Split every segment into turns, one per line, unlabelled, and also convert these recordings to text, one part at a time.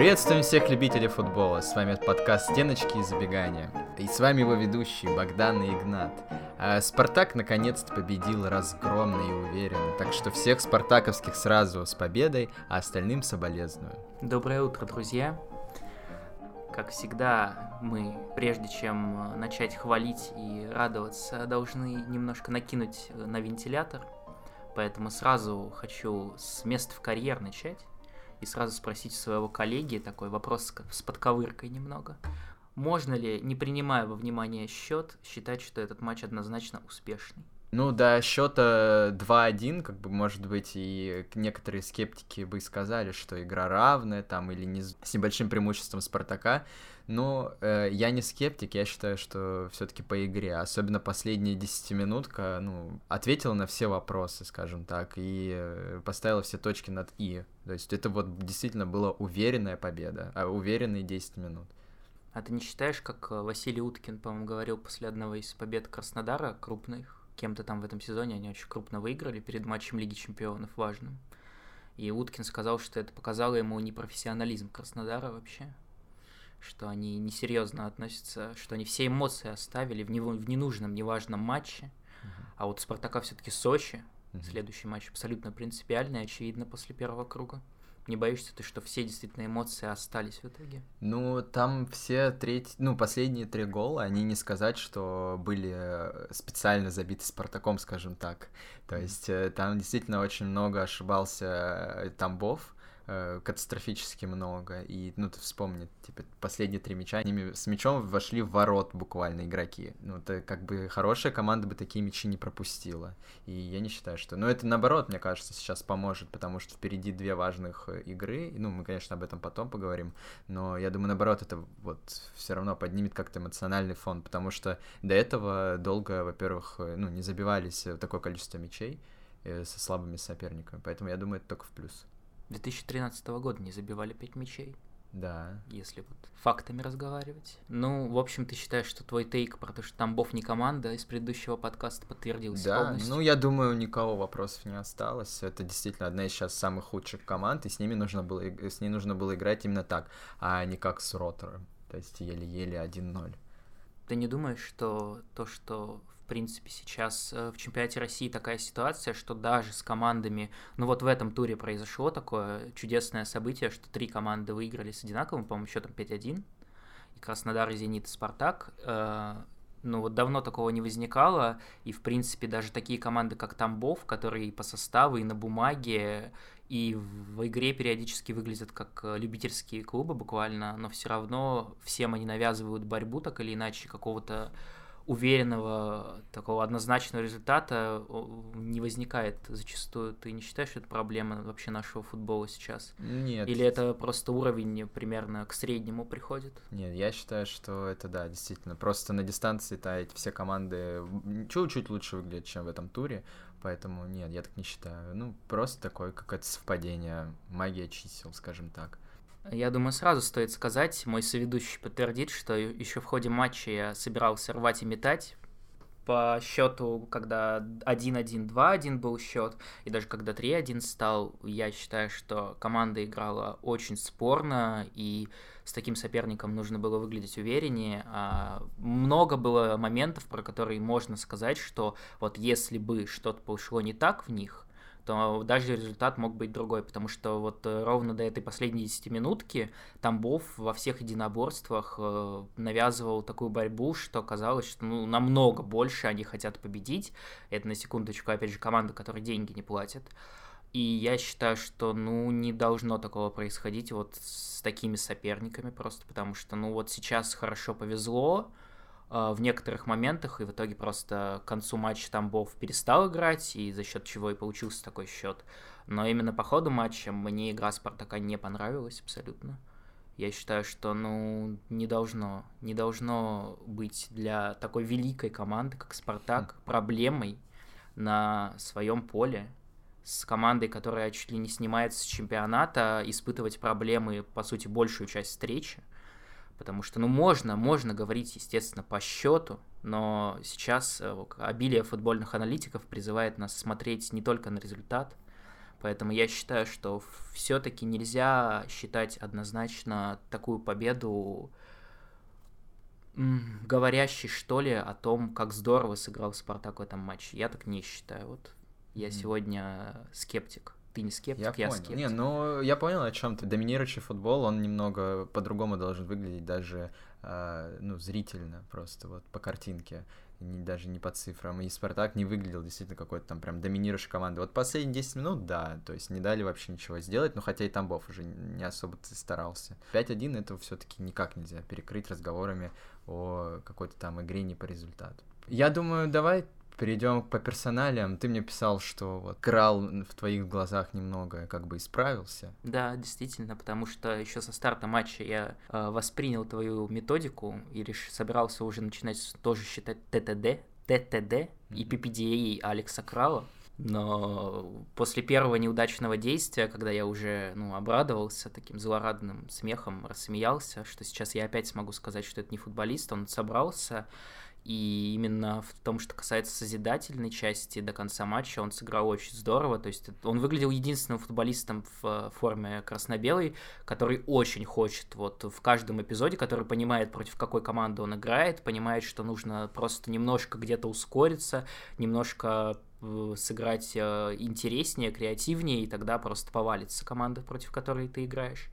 Приветствуем всех любителей футбола. С вами подкаст «Стеночки и забегания». И с вами его ведущий Богдан и Игнат. А Спартак наконец-то победил разгромно и уверенно. Так что всех спартаковских сразу с победой, а остальным соболезную.
Доброе утро, друзья. Как всегда, мы, прежде чем начать хвалить и радоваться, должны немножко накинуть на вентилятор. Поэтому сразу хочу с места в карьер начать и сразу спросить своего коллеги такой вопрос с подковыркой немного. Можно ли, не принимая во внимание счет, считать, что этот матч однозначно успешный?
Ну, до счета 2-1, как бы, может быть, и некоторые скептики бы сказали, что игра равная, там, или не с небольшим преимуществом Спартака. Но э, я не скептик, я считаю, что все-таки по игре, особенно последняя десятиминутка, ну, ответила на все вопросы, скажем так, и э, поставила все точки над «и». То есть это вот действительно была уверенная победа, а уверенные 10 минут.
А ты не считаешь, как э, Василий Уткин, по-моему, говорил после одного из побед Краснодара, крупных, кем-то там в этом сезоне, они очень крупно выиграли перед матчем Лиги Чемпионов важным. И Уткин сказал, что это показало ему непрофессионализм Краснодара вообще, что они несерьезно относятся, что они все эмоции оставили в, не, в ненужном, неважном матче. Uh-huh. А вот Спартака все-таки Сочи, uh-huh. следующий матч абсолютно принципиальный, очевидно, после первого круга. Не боишься ты, что все действительно эмоции остались в итоге?
Ну, там все треть, ну, последние три гола, они не сказать, что были э, специально забиты Спартаком, скажем так. То есть э, там действительно очень много ошибался э, Тамбов, э, катастрофически много. И, ну, ты вспомни, типа, последние три мяча, они с мячом вошли в ворот буквально игроки. Ну, это как бы хорошая команда бы такие мячи не пропустила. И я не считаю, что... Ну, это наоборот, мне кажется, сейчас поможет, потому что впереди две важных э, игры. Ну, мы, конечно, об этом потом поговорим. Но я думаю, наоборот, это вот все равно поднимет как-то эмоциональный фон, потому что до этого долго, во-первых, э, ну, не забивались такое количество мячей э, со слабыми соперниками. Поэтому я думаю, это только в плюс.
2013 года не забивали 5 мячей.
Да.
Если вот фактами разговаривать. Ну, в общем, ты считаешь, что твой тейк про то, что Тамбов не команда из предыдущего подкаста подтвердился
да,
полностью?
ну, я думаю, никого вопросов не осталось. Это действительно одна из сейчас самых худших команд, и с ними нужно было, с ней нужно было играть именно так, а не как с Ротором. То есть еле-еле 1-0.
Ты не думаешь, что то, что принципе, сейчас э, в чемпионате России такая ситуация, что даже с командами, ну вот в этом туре произошло такое чудесное событие, что три команды выиграли с одинаковым, по-моему, счетом 5-1, и Краснодар, и Зенит, и Спартак, э, ну вот давно такого не возникало, и в принципе даже такие команды, как Тамбов, которые и по составу, и на бумаге, и в игре периодически выглядят как э, любительские клубы буквально, но все равно всем они навязывают борьбу так или иначе, какого-то уверенного, такого однозначного результата не возникает зачастую. Ты не считаешь, что это проблема вообще нашего футбола сейчас?
Нет.
Или это просто уровень примерно к среднему приходит?
Нет, я считаю, что это да, действительно. Просто на дистанции-то эти все команды чуть-чуть лучше выглядят, чем в этом туре. Поэтому нет, я так не считаю. Ну, просто такое какое-то совпадение, магия чисел, скажем так.
Я думаю, сразу стоит сказать, мой соведущий подтвердит, что еще в ходе матча я собирался рвать и метать. По счету, когда 1-1, 2-1 был счет, и даже когда 3-1 стал, я считаю, что команда играла очень спорно, и с таким соперником нужно было выглядеть увереннее. А много было моментов, про которые можно сказать, что вот если бы что-то пошло не так в них, то даже результат мог быть другой, потому что вот э, ровно до этой последней десятиминутки Тамбов во всех единоборствах э, навязывал такую борьбу, что казалось, что ну, намного больше они хотят победить. Это на секундочку, опять же, команда, которая деньги не платит. И я считаю, что, ну, не должно такого происходить вот с такими соперниками просто, потому что, ну, вот сейчас хорошо повезло, в некоторых моментах, и в итоге просто к концу матча Тамбов перестал играть, и за счет чего и получился такой счет. Но именно по ходу матча мне игра Спартака не понравилась абсолютно. Я считаю, что ну не должно, не должно быть для такой великой команды, как Спартак, хм. проблемой на своем поле с командой, которая чуть ли не снимается с чемпионата, испытывать проблемы, по сути, большую часть встречи. Потому что, ну, можно, можно говорить, естественно, по счету, но сейчас э, обилие футбольных аналитиков призывает нас смотреть не только на результат, Поэтому я считаю, что все-таки нельзя считать однозначно такую победу говорящий, что ли, о том, как здорово сыграл Спартак в этом матче. Я так не считаю. Вот я mm. сегодня скептик. Ты не скептик,
я,
я
понял.
скептик.
Не, ну я понял, о чем ты. Доминирующий футбол, он немного по-другому должен выглядеть даже э, ну, зрительно, просто вот по картинке не, даже не по цифрам. И Спартак не выглядел действительно какой-то там прям доминирующей командой. Вот последние 10 минут, да, то есть не дали вообще ничего сделать, но хотя и Тамбов уже не особо старался. 5-1 это все-таки никак нельзя перекрыть разговорами о какой-то там игре не по результату. Я думаю, давай перейдем по персоналиям. Ты мне писал, что вот крал в твоих глазах немного как бы исправился.
Да, действительно, потому что еще со старта матча я э, воспринял твою методику и лишь собирался уже начинать тоже считать ТТД, ТТД и PPDA Алекса Крала. Но после первого неудачного действия, когда я уже ну, обрадовался таким злорадным смехом, рассмеялся, что сейчас я опять смогу сказать, что это не футболист, он собрался, и именно в том, что касается созидательной части до конца матча, он сыграл очень здорово. То есть он выглядел единственным футболистом в форме красно-белой, который очень хочет вот в каждом эпизоде, который понимает, против какой команды он играет, понимает, что нужно просто немножко где-то ускориться, немножко э, сыграть э, интереснее, креативнее, и тогда просто повалится команда, против которой ты играешь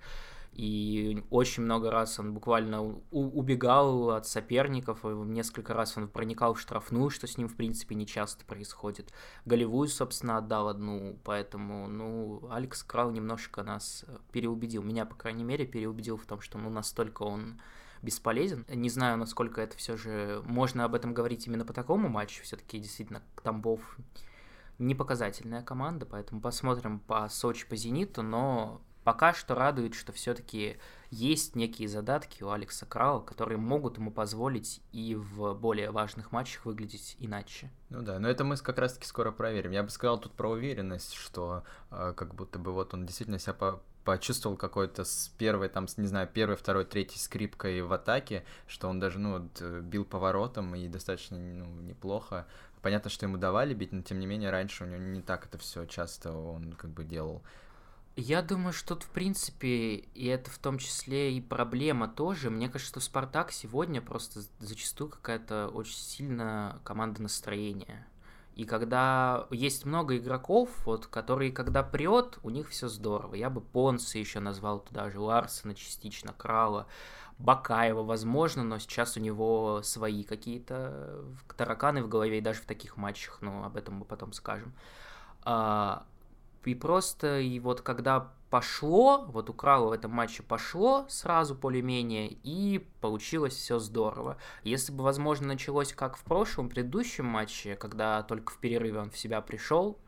и очень много раз он буквально убегал от соперников, несколько раз он проникал в штрафную, что с ним, в принципе, не часто происходит. Голевую, собственно, отдал одну, поэтому, ну, Алекс Крал немножко нас переубедил, меня, по крайней мере, переубедил в том, что, ну, настолько он бесполезен. Не знаю, насколько это все же можно об этом говорить именно по такому матчу, все-таки действительно Тамбов не показательная команда, поэтому посмотрим по Сочи, по Зениту, но Пока что радует, что все-таки есть некие задатки у Алекса Крала, которые могут ему позволить и в более важных матчах выглядеть иначе.
Ну да, но это мы как раз-таки скоро проверим. Я бы сказал тут про уверенность, что э, как будто бы вот он действительно себя по почувствовал какой-то с первой, там, не знаю, первой, второй, третьей скрипкой в атаке, что он даже, ну, вот, э, бил поворотом и достаточно, ну, неплохо. Понятно, что ему давали бить, но тем не менее раньше у него не так это все часто он как бы делал.
Я думаю, что тут, в принципе, и это в том числе и проблема тоже. Мне кажется, что Спартак сегодня просто зачастую какая-то очень сильная команда настроения. И когда есть много игроков, вот, которые, когда прет, у них все здорово. Я бы Понса еще назвал туда же, Ларсона частично, Крала, Бакаева, возможно, но сейчас у него свои какие-то тараканы в голове, и даже в таких матчах, но об этом мы потом скажем. А, и просто, и вот когда пошло, вот у Крала в этом матче пошло сразу более-менее, и получилось все здорово. Если бы, возможно, началось как в прошлом, предыдущем матче, когда только в перерыве он в себя пришел,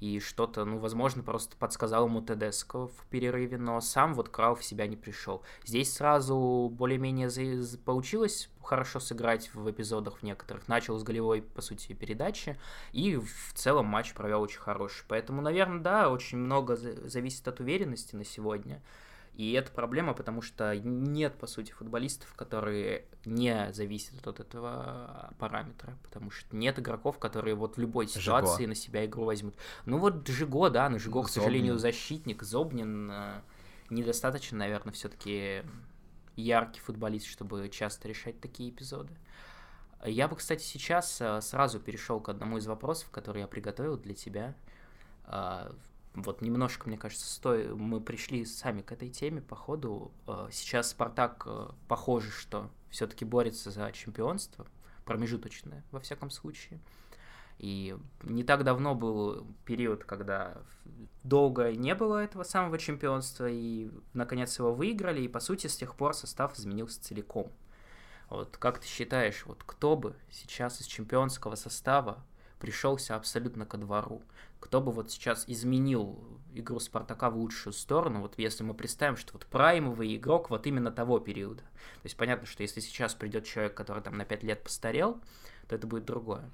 и что-то, ну, возможно, просто подсказал ему Тедеско в перерыве, но сам вот Крау в себя не пришел. Здесь сразу более-менее за... получилось хорошо сыграть в эпизодах в некоторых. Начал с голевой, по сути, передачи, и в целом матч провел очень хороший. Поэтому, наверное, да, очень много зависит от уверенности на сегодня. И это проблема, потому что нет, по сути, футболистов, которые не зависят от этого параметра, потому что нет игроков, которые вот в любой ситуации Жиго. на себя игру возьмут. Ну вот Жиго, да, но Жиго, ну, к сожалению, защитник, Зобнин э, недостаточно, наверное, все-таки яркий футболист, чтобы часто решать такие эпизоды. Я бы, кстати, сейчас э, сразу перешел к одному из вопросов, который я приготовил для тебя. Вот немножко, мне кажется, стой, мы пришли сами к этой теме по ходу. Э, сейчас Спартак, э, похоже, что все-таки борется за чемпионство, промежуточное, во всяком случае. И не так давно был период, когда долго не было этого самого чемпионства, и наконец его выиграли, и по сути с тех пор состав изменился целиком. Вот как ты считаешь, вот кто бы сейчас из чемпионского состава пришелся абсолютно ко двору. Кто бы вот сейчас изменил игру Спартака в лучшую сторону, вот если мы представим, что вот праймовый игрок вот именно того периода. То есть понятно, что если сейчас придет человек, который там на 5 лет постарел, то это будет другое.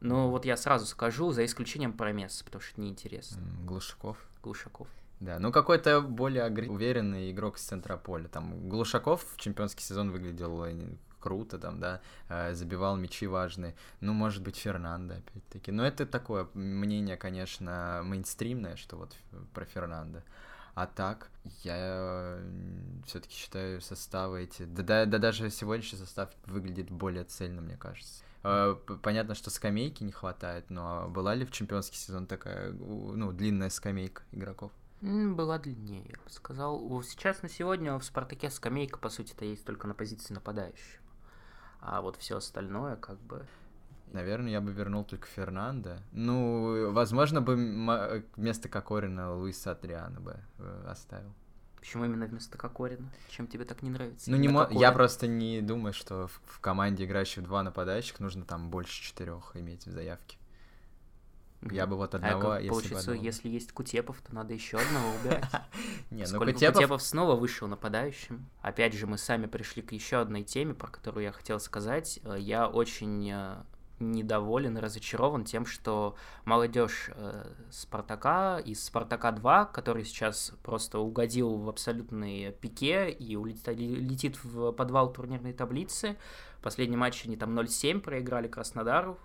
Но вот я сразу скажу, за исключением Промес, потому что это неинтересно.
Глушаков.
Глушаков.
Да, ну какой-то более уверенный игрок с центра поля. Там Глушаков в чемпионский сезон выглядел круто там, да, э, забивал мячи важные. Ну, может быть, Фернандо, опять-таки. Но это такое мнение, конечно, мейнстримное, что вот про Фернандо. А так, я все-таки считаю составы эти. Да, да, да даже сегодняшний состав выглядит более цельно, мне кажется. Э, понятно, что скамейки не хватает, но была ли в чемпионский сезон такая, ну, длинная скамейка игроков?
Была длиннее, я бы сказал. Сейчас на сегодня в Спартаке скамейка, по сути-то, есть только на позиции нападающего. А вот все остальное, как бы...
Наверное, я бы вернул только Фернандо. Ну, возможно, бы вместо Кокорина Луиса Адриана бы э, оставил.
Почему именно вместо Кокорина? Чем тебе так не нравится?
Ну, не мо... я просто не думаю, что в, в команде, играющей в два нападающих, нужно там больше четырех иметь в заявке. Я бы вот одного,
а
если
получится,
бы одного.
если есть Кутепов, то надо еще одного убирать.
Не,
ну Кутепов... Кутепов снова вышел нападающим. Опять же, мы сами пришли к еще одной теме, про которую я хотел сказать. Э, я очень э, недоволен и разочарован тем, что молодежь э, Спартака из Спартака 2, который сейчас просто угодил в абсолютные пике и улетит, летит в подвал турнирной таблицы. Последний матч они там 0-7 проиграли Краснодару.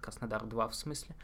Краснодар 2 в смысле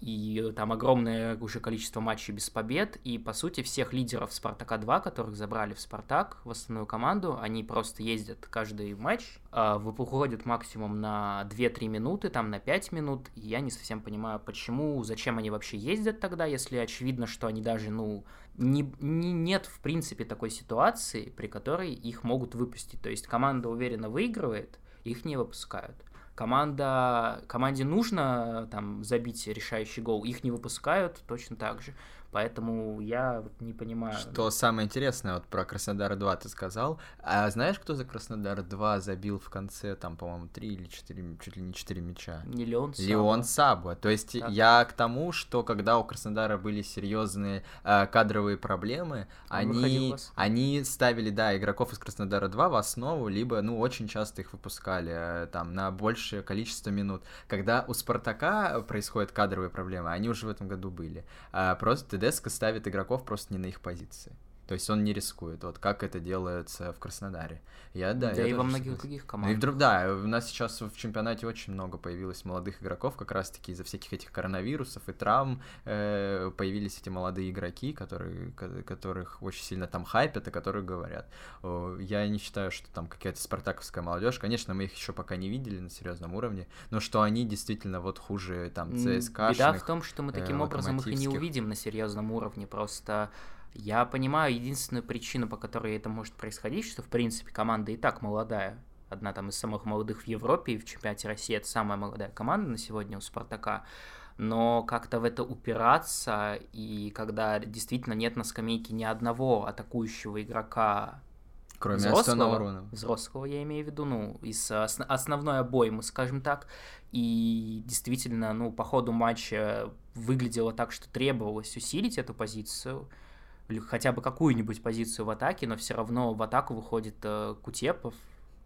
и там огромное уже количество матчей без побед, и, по сути, всех лидеров Спартака-2, которых забрали в Спартак, в основную команду, они просто ездят каждый матч, э, выходят максимум на 2-3 минуты, там на 5 минут, и я не совсем понимаю, почему, зачем они вообще ездят тогда, если очевидно, что они даже, ну, не, не, нет, в принципе, такой ситуации, при которой их могут выпустить, то есть команда уверенно выигрывает, их не выпускают команда, команде нужно там забить решающий гол, их не выпускают точно так же. Поэтому я не понимаю.
Что самое интересное, вот про Краснодар 2 ты сказал. А знаешь, кто за Краснодар 2 забил в конце, там, по-моему, 3 или 4, чуть ли не 4 мяча?
Не Леон
Саба. Леон Саба. То есть так. я к тому, что когда у Краснодара были серьезные э, кадровые проблемы, Он они, они ставили, да, игроков из Краснодара 2 в основу, либо, ну, очень часто их выпускали, э, там, на большее количество минут. Когда у Спартака происходят кадровые проблемы, они уже в этом году были. А, просто Тедеско ставит игроков просто не на их позиции. То есть он не рискует, вот как это делается в Краснодаре. Я, да,
да
я
и во многих согласен. других командах.
Ну, и вдруг, да, у нас сейчас в чемпионате очень много появилось молодых игроков, как раз-таки из-за всяких этих коронавирусов и травм э, появились эти молодые игроки, которые, которых очень сильно там хайпят, и которые говорят. Я не считаю, что там какая-то спартаковская молодежь, конечно, мы их еще пока не видели на серьезном уровне, но что они действительно вот хуже там ЦСКА.
Беда в том, что мы таким э, образом их и не увидим на серьезном уровне, просто я понимаю единственную причину, по которой это может происходить, что, в принципе, команда и так молодая. Одна там из самых молодых в Европе и в чемпионате России. Это самая молодая команда на сегодня у «Спартака». Но как-то в это упираться, и когда действительно нет на скамейке ни одного атакующего игрока
Кроме взрослого,
взрослого, я имею в виду, ну, из ос- основной обоймы, скажем так, и действительно, ну, по ходу матча выглядело так, что требовалось усилить эту позицию, хотя бы какую-нибудь позицию в атаке, но все равно в атаку выходит э, Кутепов,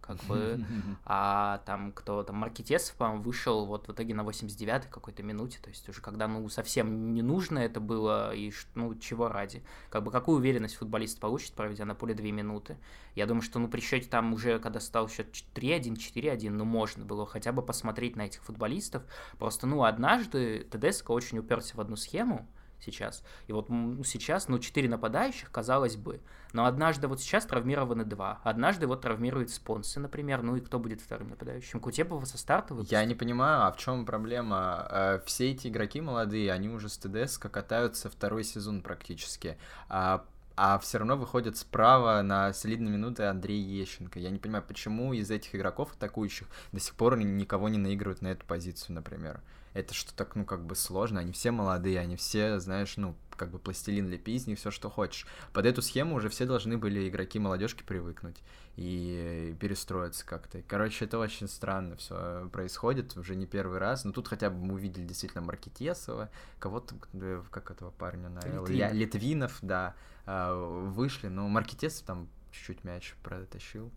как бы, а там кто там, Маркетесов, по-моему, вышел вот в итоге на 89-й какой-то минуте, то есть уже когда, ну, совсем не нужно это было, и, ну, чего ради, как бы, какую уверенность футболист получит, проведя на поле 2 минуты, я думаю, что, ну, при счете там уже, когда стал счет 3-1, 4-1, ну, можно было хотя бы посмотреть на этих футболистов, просто, ну, однажды ТДСК очень уперся в одну схему, сейчас. И вот сейчас, ну, четыре нападающих, казалось бы. Но однажды вот сейчас травмированы два. Однажды вот травмирует спонсы, например. Ну и кто будет вторым нападающим? Кутепова со старта выпустит?
Я не понимаю, а в чем проблема? Э, все эти игроки молодые, они уже с ТДСК катаются второй сезон практически. А а все равно выходит справа на солидные минуты Андрей Ещенко. Я не понимаю, почему из этих игроков атакующих до сих пор никого не наигрывают на эту позицию, например это что так, ну, как бы сложно, они все молодые, они все, знаешь, ну, как бы пластилин лепи из них все, что хочешь. Под эту схему уже все должны были игроки молодежки привыкнуть и перестроиться как-то. Короче, это очень странно все происходит уже не первый раз. Но тут хотя бы мы увидели действительно Маркетесова, кого-то, э, как этого парня на Литвинов, Литвинов да, а, вышли. Но Маркетесов там чуть-чуть мяч протащил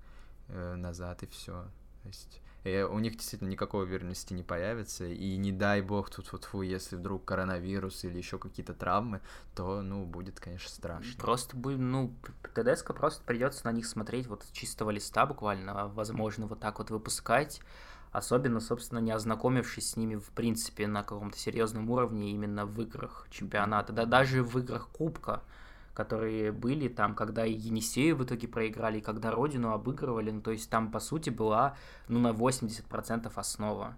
э, назад и все. То есть И у них действительно никакой уверенности не появится, и не дай бог тут вот фу, если вдруг коронавирус или еще какие-то травмы, то, ну, будет, конечно, страшно.
Просто будет, ну, ТДСК просто придется на них смотреть вот с чистого листа буквально, возможно, вот так вот выпускать, особенно, собственно, не ознакомившись с ними, в принципе, на каком-то серьезном уровне именно в играх чемпионата, да даже в играх Кубка, которые были там, когда и Енисею в итоге проиграли, и когда Родину обыгрывали, ну, то есть там, по сути, была, ну, на 80% основа.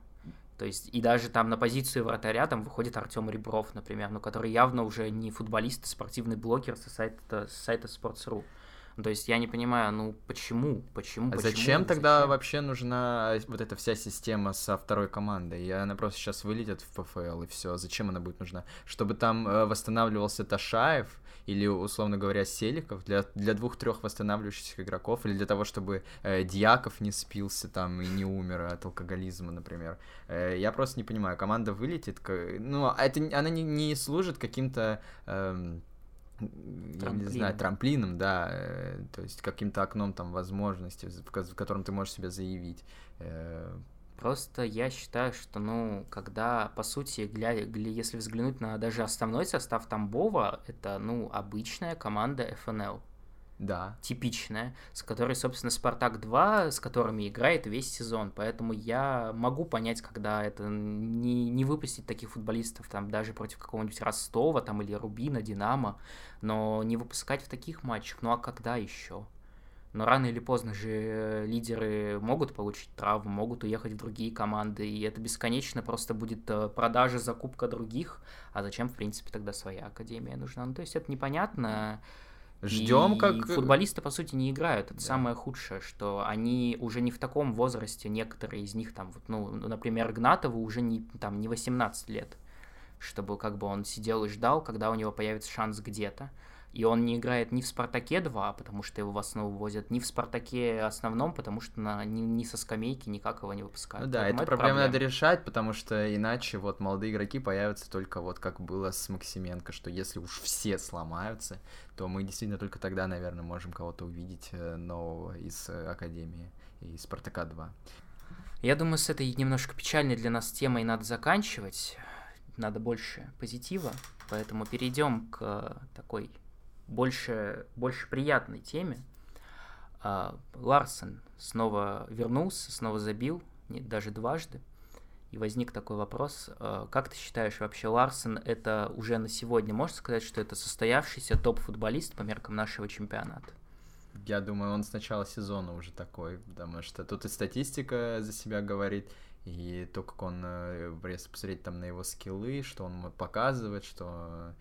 То есть и даже там на позицию вратаря там выходит Артем Ребров, например, ну, который явно уже не футболист, а спортивный блогер со сайта, с сайта Sports.ru. Ну, то есть я не понимаю, ну почему, почему,
а
почему
зачем тогда зачем? вообще нужна вот эта вся система со второй командой? И она просто сейчас вылетит в ПФЛ и все. Зачем она будет нужна? Чтобы там э, восстанавливался Ташаев или, условно говоря, Селиков для, для двух-трех восстанавливающихся игроков или для того, чтобы э, Дьяков не спился там и не умер от алкоголизма, например. Э, я просто не понимаю. Команда вылетит, ну, это, она не, не служит каким-то... Э, я не знаю, трамплином, да, э, то есть каким-то окном там возможностей, в котором ты можешь себя заявить. Э.
Просто я считаю, что, ну, когда, по сути, глядя, гля, если взглянуть на даже основной состав Тамбова, это, ну, обычная команда ФНЛ
да.
типичная, с которой, собственно, Спартак 2, с которыми играет весь сезон. Поэтому я могу понять, когда это не, не выпустить таких футболистов, там, даже против какого-нибудь Ростова, там, или Рубина, Динамо, но не выпускать в таких матчах. Ну а когда еще? Но рано или поздно же лидеры могут получить травму, могут уехать в другие команды, и это бесконечно просто будет э, продажа, закупка других. А зачем, в принципе, тогда своя академия нужна? Ну, то есть это непонятно.
Ждем, как...
Футболисты, по сути, не играют. Это да. самое худшее, что они уже не в таком возрасте, некоторые из них, там, вот, ну, например, Гнатову уже не, там, не 18 лет, чтобы как бы он сидел и ждал, когда у него появится шанс где-то. И он не играет ни в «Спартаке 2», потому что его в основу возят, ни в «Спартаке» основном, потому что на, ни, ни со скамейки никак его не выпускают.
Ну да, эту проблему проблема. надо решать, потому что иначе вот молодые игроки появятся только вот как было с Максименко, что если уж все сломаются, то мы действительно только тогда, наверное, можем кого-то увидеть э, нового из э, Академии и «Спартака 2».
Я думаю, с этой немножко печальной для нас темой надо заканчивать. Надо больше позитива, поэтому перейдем к такой больше, больше приятной теме. А, Ларсен снова вернулся, снова забил, даже дважды. И возник такой вопрос, а, как ты считаешь, вообще Ларсен это уже на сегодня, можно сказать, что это состоявшийся топ-футболист по меркам нашего чемпионата?
Я думаю, он с начала сезона уже такой, потому что тут и статистика за себя говорит, и то, как он, э, если посмотреть там на его скиллы, что он показывает, что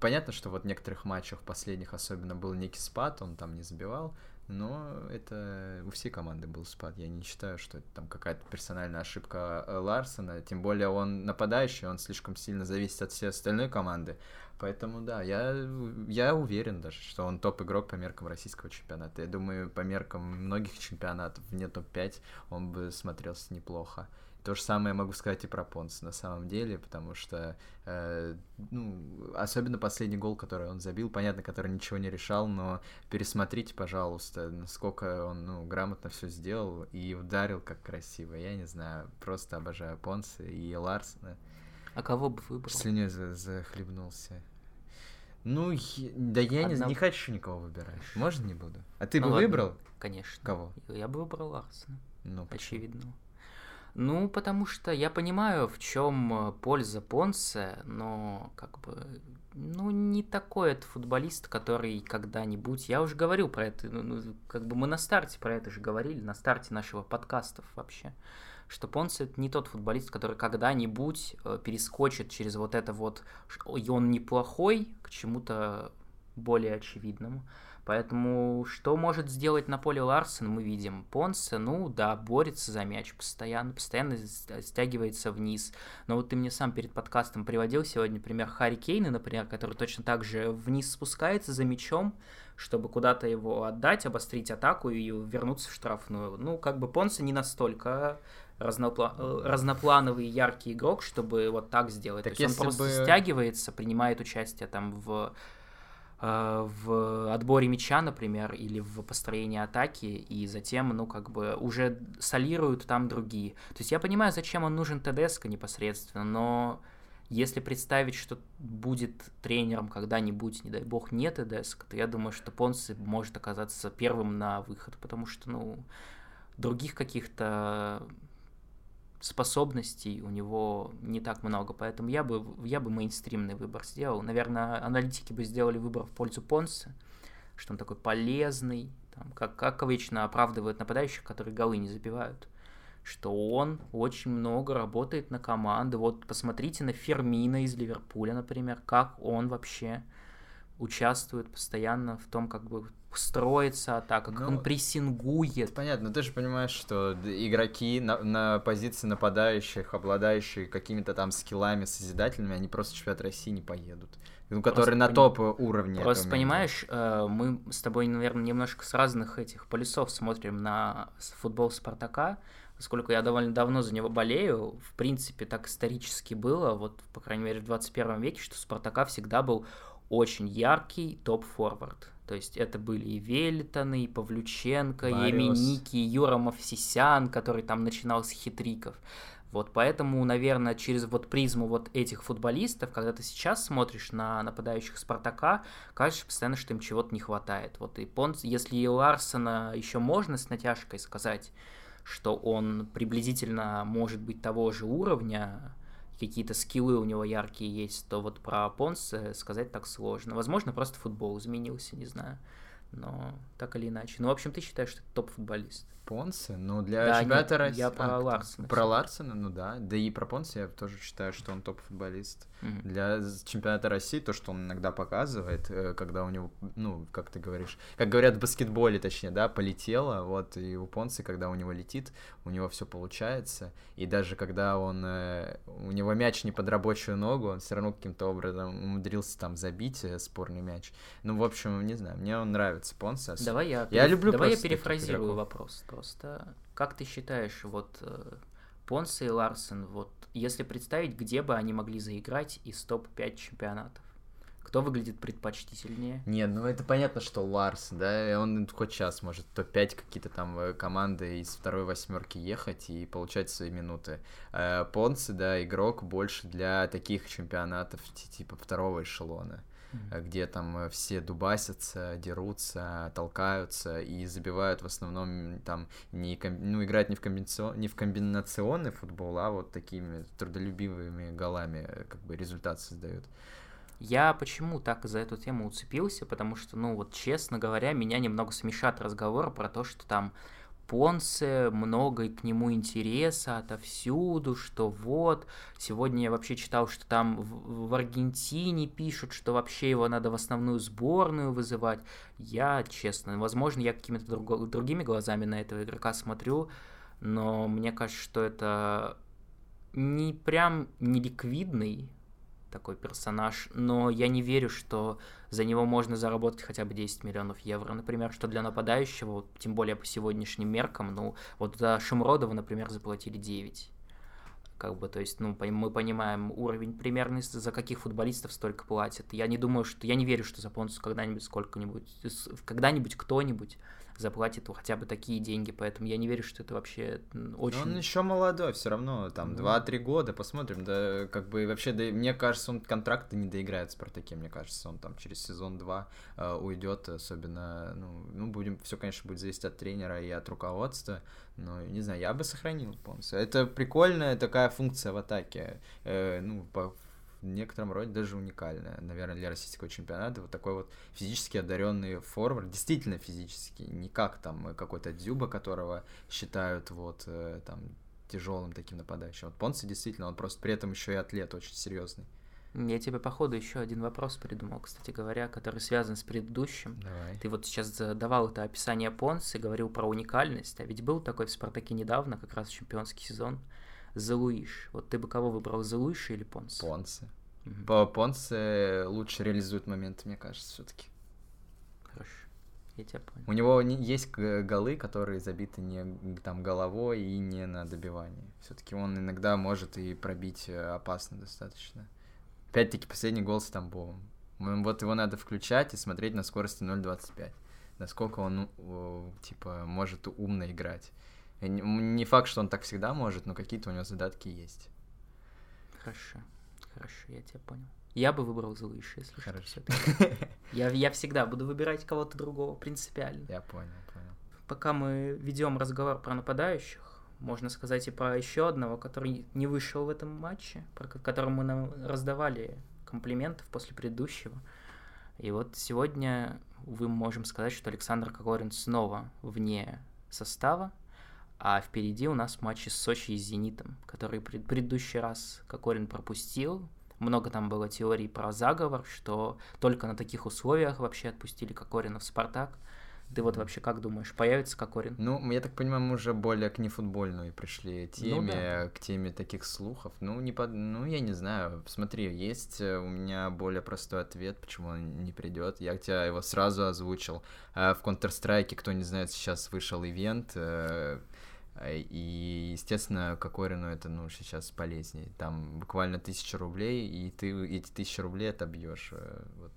Понятно, что вот в некоторых матчах последних особенно был некий спад, он там не забивал, но это у всей команды был спад. Я не считаю, что это там какая-то персональная ошибка э, Ларсона, тем более он нападающий, он слишком сильно зависит от всей остальной команды. Поэтому да, я, я уверен даже, что он топ-игрок по меркам российского чемпионата. Я думаю, по меркам многих чемпионатов вне топ-5 он бы смотрелся неплохо. То же самое могу сказать и про Понс на самом деле, потому что, э, ну, особенно последний гол, который он забил, понятно, который ничего не решал, но пересмотрите, пожалуйста, насколько он, ну, грамотно все сделал и ударил как красиво. Я не знаю, просто обожаю Понса и Ларсона.
А кого бы выбрал?
Слюней захлебнулся. Ну, я, да я Одна... не, не хочу никого выбирать. Можно не буду? А ты ну, бы ладно. выбрал?
Конечно.
Кого?
Я бы выбрал Ларсона.
Ну,
Очевидно. Ну, потому что я понимаю, в чем э, польза Понсе, но как бы, ну, не такой это футболист, который когда-нибудь, я уже говорил про это, ну, ну, как бы мы на старте про это же говорили, на старте нашего подкастов вообще, что Понсе это не тот футболист, который когда-нибудь э, перескочит через вот это вот, и он неплохой к чему-то более очевидному. Поэтому что может сделать на поле Ларсен, мы видим. Понсе, ну да, борется за мяч постоянно, постоянно стягивается вниз. Но вот ты мне сам перед подкастом приводил сегодня пример Харри Кейна, например, который точно так же вниз спускается за мячом, чтобы куда-то его отдать, обострить атаку и вернуться в штрафную. Ну, как бы Понсе не настолько разнопла... Э, разноплановый яркий игрок, чтобы вот так сделать. Так То есть он просто бы... стягивается, принимает участие там в в отборе мяча, например, или в построении атаки, и затем, ну, как бы уже солируют там другие. То есть я понимаю, зачем он нужен ТДСК непосредственно, но если представить, что будет тренером когда-нибудь, не дай бог, нет ТДСК, то я думаю, что Понс может оказаться первым на выход, потому что, ну, других каких-то способностей у него не так много, поэтому я бы, я бы мейнстримный выбор сделал. Наверное, аналитики бы сделали выбор в пользу Понса, что он такой полезный, там, как, как обычно оправдывают нападающих, которые голы не забивают, что он очень много работает на команды. Вот посмотрите на Фермина из Ливерпуля, например, как он вообще участвует постоянно в том, как бы строится атака, как ну, он прессингует.
Понятно, ты же понимаешь, что игроки на, на позиции нападающих, обладающие какими-то там скиллами созидательными, они просто в чемпионат России не поедут. Ну, которые на топ уровне.
Просто понимаешь, э, мы с тобой, наверное, немножко с разных этих полюсов смотрим на футбол Спартака, поскольку я довольно давно за него болею, в принципе, так исторически было, вот, по крайней мере, в 21 веке, что Спартака всегда был очень яркий топ-форвард. То есть это были и Велитоны, и Павлюченко, Мариус. и Эминики, и Юра Мовсисян, который там начинал с хитриков. Вот поэтому, наверное, через вот призму вот этих футболистов, когда ты сейчас смотришь на нападающих Спартака, кажется постоянно, что им чего-то не хватает. Вот и Понс, если и Ларсона еще можно с натяжкой сказать, что он приблизительно может быть того же уровня, какие-то скиллы у него яркие есть, то вот про Понса сказать так сложно. Возможно, просто футбол изменился, не знаю. Но так или иначе. Ну, в общем, ты считаешь, что это топ-футболист?
Понсе? Ну, для да, чемпионата
России... Я про а, Ларсена.
Про Ларсена, ну да. Да и про Понсе я тоже считаю, что он топ-футболист. Mm-hmm. Для чемпионата России, то, что он иногда показывает, э, когда у него, ну, как ты говоришь, как говорят в баскетболе, точнее, да, полетело, вот, и у Понсе, когда у него летит, у него все получается. И даже когда он, э, у него мяч не под рабочую ногу, он все равно каким-то образом умудрился там забить э, спорный мяч. Ну, в общем, не знаю, мне он нравится, Понсе.
Давай я, я люблю Давай я перефразирую вопрос просто. Как ты считаешь, вот э, Понсе и Ларсен, вот если представить, где бы они могли заиграть из топ-5 чемпионатов? Кто выглядит предпочтительнее?
Не, ну это понятно, что Ларс, да, он хоть сейчас может топ-5 какие-то там э, команды из второй восьмерки ехать и получать свои минуты. Э, Понсе, да, игрок больше для таких чемпионатов типа второго эшелона mm-hmm. где там э, все дубасятся, дерутся, толкаются и забивают в основном там не ну играют не в комбинацион не в комбинационный футбол, а вот такими трудолюбивыми голами э, как бы результат создают.
Я почему так за эту тему уцепился, потому что, ну вот, честно говоря, меня немного смешат разговоры про то, что там Понсе, много к нему интереса отовсюду, что вот, сегодня я вообще читал, что там в, в Аргентине пишут, что вообще его надо в основную сборную вызывать. Я, честно, возможно, я какими-то друг, другими глазами на этого игрока смотрю, но мне кажется, что это не прям не ликвидный такой персонаж, но я не верю, что за него можно заработать хотя бы 10 миллионов евро, например, что для нападающего, тем более по сегодняшним меркам, ну, вот за Шумродова, например, заплатили 9. Как бы, то есть, ну, мы понимаем уровень примерный, за каких футболистов столько платят. Я не думаю, что... Я не верю, что за Понсу когда-нибудь сколько-нибудь... Когда-нибудь кто-нибудь заплатит хотя бы такие деньги, поэтому я не верю, что это вообще очень...
Но он еще молодой, все равно, там, ну... 2-3 года, посмотрим, да, как бы вообще, да, мне кажется, он контракты не доиграет в Спартаке, мне кажется, он там через сезон 2 э, уйдет, особенно, ну, ну, будем, все, конечно, будет зависеть от тренера и от руководства, но, не знаю, я бы сохранил Понса. Это прикольная такая функция в атаке, э, ну, по в некотором роде даже уникальная, наверное, для российского чемпионата. Вот такой вот физически одаренный форвард, действительно физически, не как там какой-то Дзюба, которого считают вот э, там тяжелым таким нападающим. Вот Понси действительно, он просто при этом еще и атлет очень серьезный.
Я тебе, походу, еще один вопрос придумал, кстати говоря, который связан с предыдущим.
Давай.
Ты вот сейчас давал это описание Понса, говорил про уникальность, а ведь был такой в «Спартаке» недавно, как раз чемпионский сезон, Залуиш. Вот ты бы кого выбрал, Залуиша или Понс?
Понсе. Угу. По Понсе лучше реализует моменты, мне кажется, все-таки.
Хорошо. Я тебя понял.
У него есть голы, которые забиты не там головой и не на добивании. Все-таки он иногда может и пробить э, опасно достаточно. Опять-таки последний гол с Тамбовым. Вот его надо включать и смотреть на скорости 0.25. Насколько он, типа, может умно играть. Не факт, что он так всегда может, но какие-то у него задатки есть.
Хорошо, хорошо, я тебя понял. Я бы выбрал Злыш, если
Хорошо.
Я, я всегда буду выбирать кого-то другого принципиально.
Я понял, понял.
Пока мы ведем разговор про нападающих, можно сказать и про еще одного, который не вышел в этом матче, про которому мы нам раздавали комплиментов после предыдущего. И вот сегодня вы можем сказать, что Александр Кокорин снова вне состава, а впереди у нас матчи с Сочи и Зенитом, который пред, предыдущий раз Кокорин пропустил, много там было теорий про заговор, что только на таких условиях вообще отпустили Кокорина в «Спартак». Ты вот вообще как думаешь, появится Кокорин?
Ну, я так понимаю, мы уже более к нефутбольной пришли теме, ну, да. к теме таких слухов. Ну, не под... ну, я не знаю. Смотри, есть э, у меня более простой ответ, почему он не придет. Я тебя его сразу озвучил. Э, в Counter-Strike, кто не знает, сейчас вышел ивент э, и, естественно, Кокорину это, ну, сейчас полезнее. Там буквально тысяча рублей, и ты эти тысячи рублей отобьешь. Э, вот.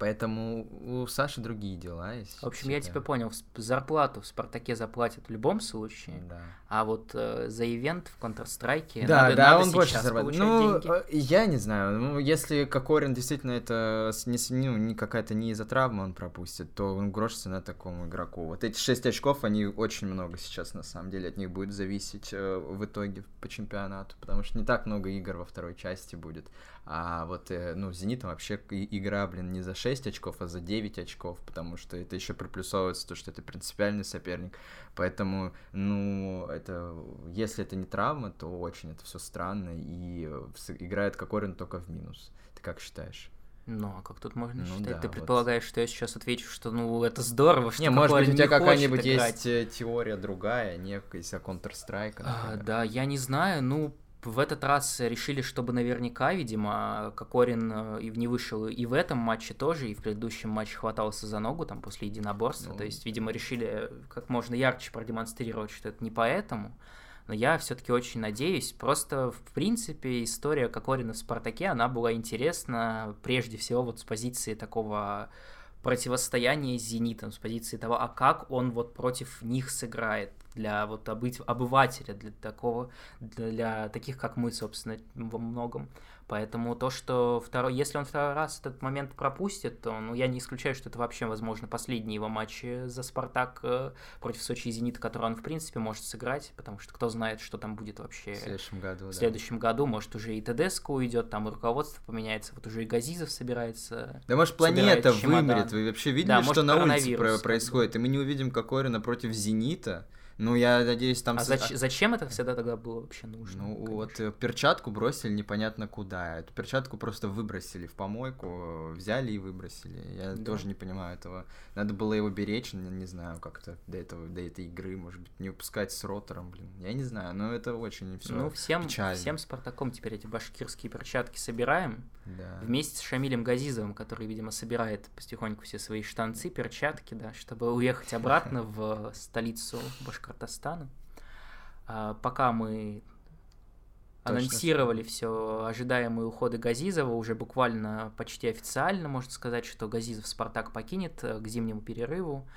Поэтому у Саши другие дела.
В общем, я тебя понял. Зарплату в Спартаке заплатят в любом случае.
Да.
А вот э, за ивент в Counter-Strike
да, надо, да, надо он больше зарабатывает. Ну, деньги. Э, я не знаю. Ну, если Кокорин действительно это не, ну, не какая-то не из-за травмы он пропустит, то он грош цена такому игроку. Вот эти 6 очков, они очень много сейчас, на самом деле, от них будет зависеть э, в итоге по чемпионату, потому что не так много игр во второй части будет. А вот, э, ну, Зенитом вообще игра, блин, не за 6 очков, а за 9 очков, потому что это еще приплюсовывается то, что это принципиальный соперник. Поэтому, ну, это, если это не травма, то очень это все странно, и играет Кокорин только в минус. Ты как считаешь?
Ну, а как тут можно ну, считать? Да, Ты предполагаешь, вот. что я сейчас отвечу, что ну это здорово, что
Не, может быть, у тебя какая-нибудь есть э, теория другая, не из-за Counter-Strike.
А, да, я не знаю, ну, в этот раз решили, чтобы наверняка, видимо, Кокорин э, и не вышел и в этом матче тоже, и в предыдущем матче хватался за ногу там после единоборства. Ну... То есть, видимо, решили как можно ярче продемонстрировать, что это не поэтому. Но я все-таки очень надеюсь. Просто, в принципе, история Кокорина в Спартаке, она была интересна прежде всего вот с позиции такого противостояния с Зенитом, с позиции того, а как он вот против них сыграет для вот обыть, обывателя, для такого, для таких, как мы, собственно, во многом. Поэтому то, что второй, если он второй раз этот момент пропустит, то ну, я не исключаю, что это вообще, возможно, последний его матч за Спартак э, против Сочи и Зенита, который он, в принципе, может сыграть, потому что кто знает, что там будет вообще
в следующем году. В
следующем да. году, может, уже и ТДСК уйдет, там и руководство поменяется, вот уже и Газизов собирается.
Да, может, планета вымерет. Вы вообще видели, да, что на улице происходит? И мы не увидим Кокорина против Зенита. Ну, я надеюсь, там...
А зач- зачем это всегда тогда было вообще нужно?
Ну, конечно. вот э, перчатку бросили непонятно куда. Эту перчатку просто выбросили в помойку, взяли и выбросили. Я да. тоже не понимаю этого. Надо было его беречь, не, не знаю, как-то до этого, до этой игры, может быть, не выпускать с ротором, блин. Я не знаю, но это очень все
Ну, всем, печально. всем Спартаком теперь эти башкирские перчатки собираем.
Да.
Вместе с Шамилем Газизовым, который, видимо, собирает потихоньку все свои штанцы, перчатки, да, чтобы уехать обратно в столицу Башкирии Башкортостана. А, пока мы Точно. анонсировали все ожидаемые уходы Газизова, уже буквально почти официально можно сказать, что Газизов Спартак покинет э, к зимнему перерыву,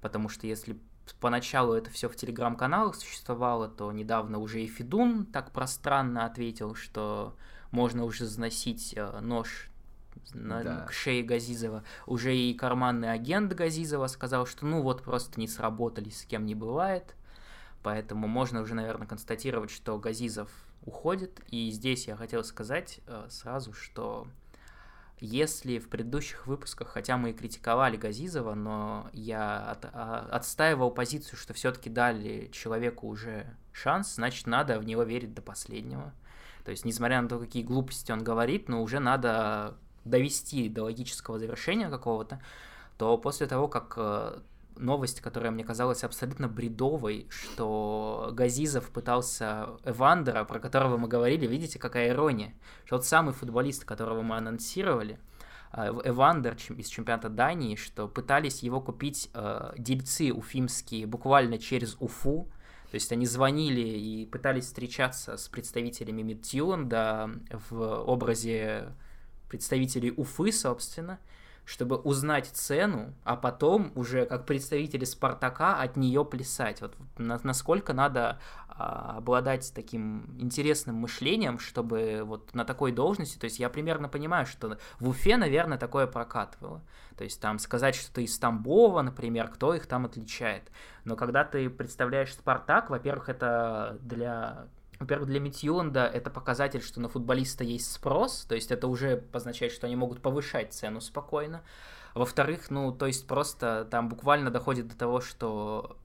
потому что если поначалу это все в телеграм-каналах существовало, то недавно уже и Федун так пространно ответил, что можно уже заносить э, нож на, да. к шее Газизова. Уже и карманный агент Газизова сказал, что ну вот просто не сработались, с кем не бывает. Поэтому можно уже, наверное, констатировать, что Газизов уходит. И здесь я хотел сказать э, сразу, что если в предыдущих выпусках, хотя мы и критиковали Газизова, но я от, а, отстаивал позицию, что все-таки дали человеку уже шанс, значит, надо в него верить до последнего. То есть, несмотря на то, какие глупости он говорит, но уже надо довести до логического завершения какого-то, то после того, как э, новость, которая мне казалась абсолютно бредовой, что Газизов пытался Эвандера, про которого мы говорили, видите, какая ирония, что тот самый футболист, которого мы анонсировали, э, Эвандер из чемпионата Дании, что пытались его купить э, дельцы уфимские буквально через Уфу, то есть они звонили и пытались встречаться с представителями Мидтьюланда в образе представителей Уфы, собственно, чтобы узнать цену, а потом уже как представители Спартака от нее плясать. Вот на, насколько надо а, обладать таким интересным мышлением, чтобы вот на такой должности, то есть я примерно понимаю, что в Уфе, наверное, такое прокатывало. То есть там сказать, что ты из Тамбова, например, кто их там отличает. Но когда ты представляешь Спартак, во-первых, это для во-первых, для Митьюнда это показатель, что на футболиста есть спрос, то есть это уже означает, что они могут повышать цену спокойно. Во-вторых, ну, то есть просто там буквально доходит до того, что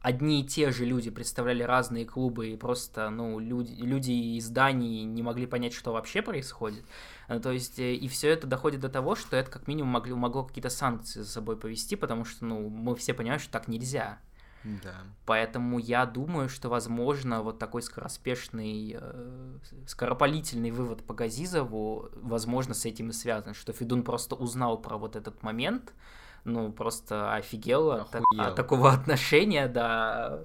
одни и те же люди представляли разные клубы, и просто, ну, люди, люди из Дании не могли понять, что вообще происходит. Э, то есть, э, и все это доходит до того, что это как минимум могло, могло какие-то санкции за собой повести, потому что, ну, мы все понимаем, что так нельзя.
Да.
Поэтому я думаю, что, возможно, вот такой скороспешный, э, скоропалительный вывод по Газизову, возможно, с этим и связан, что Федун просто узнал про вот этот момент, ну, просто офигел от, от такого отношения, да,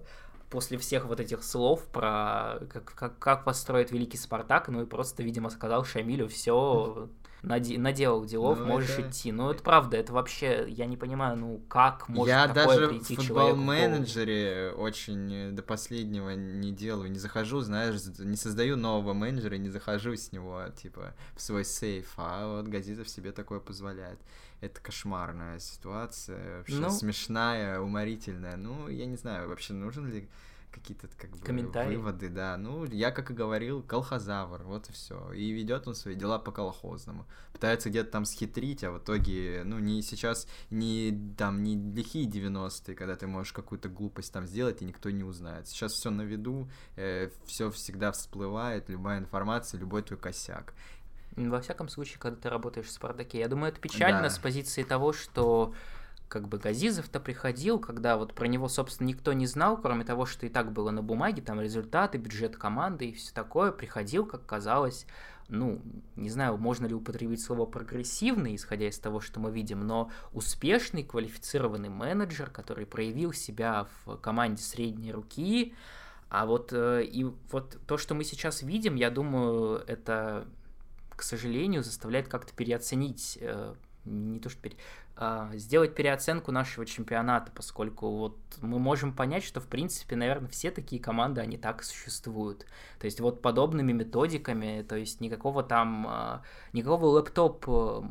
после всех вот этих слов про как, как, как построить великий Спартак, ну и просто, видимо, сказал Шамилю, все, наде- наделал делов, ну, можешь это... идти. Ну, это правда, это вообще, я не понимаю, ну, как может
я
такое
даже
прийти
в футбол-менеджере очень до последнего не делаю, не захожу, знаешь, не создаю нового менеджера, не захожу с него, типа, в свой сейф, а вот Газизов себе такое позволяет. Это кошмарная ситуация, вообще ну... смешная, уморительная. Ну, я не знаю, вообще нужен ли какие-то как бы
Комментарии.
выводы, да. Ну, я, как и говорил, колхозавр, вот и все. И ведет он свои дела по колхозному. Пытается где-то там схитрить, а в итоге, ну, не сейчас, не там, не лихие 90-е, когда ты можешь какую-то глупость там сделать, и никто не узнает. Сейчас все на виду, э, все всегда всплывает, любая информация, любой твой косяк.
Во всяком случае, когда ты работаешь в Спартаке, я думаю, это печально да. с позиции того, что как бы Газизов-то приходил, когда вот про него, собственно, никто не знал, кроме того, что и так было на бумаге, там результаты, бюджет команды и все такое, приходил, как казалось, ну, не знаю, можно ли употребить слово прогрессивный, исходя из того, что мы видим, но успешный, квалифицированный менеджер, который проявил себя в команде средней руки, а вот э, и вот то, что мы сейчас видим, я думаю, это, к сожалению, заставляет как-то переоценить э, не то что пере, сделать переоценку нашего чемпионата, поскольку вот мы можем понять, что в принципе, наверное, все такие команды, они так существуют. То есть вот подобными методиками, то есть никакого там, а, никакого лэптоп э,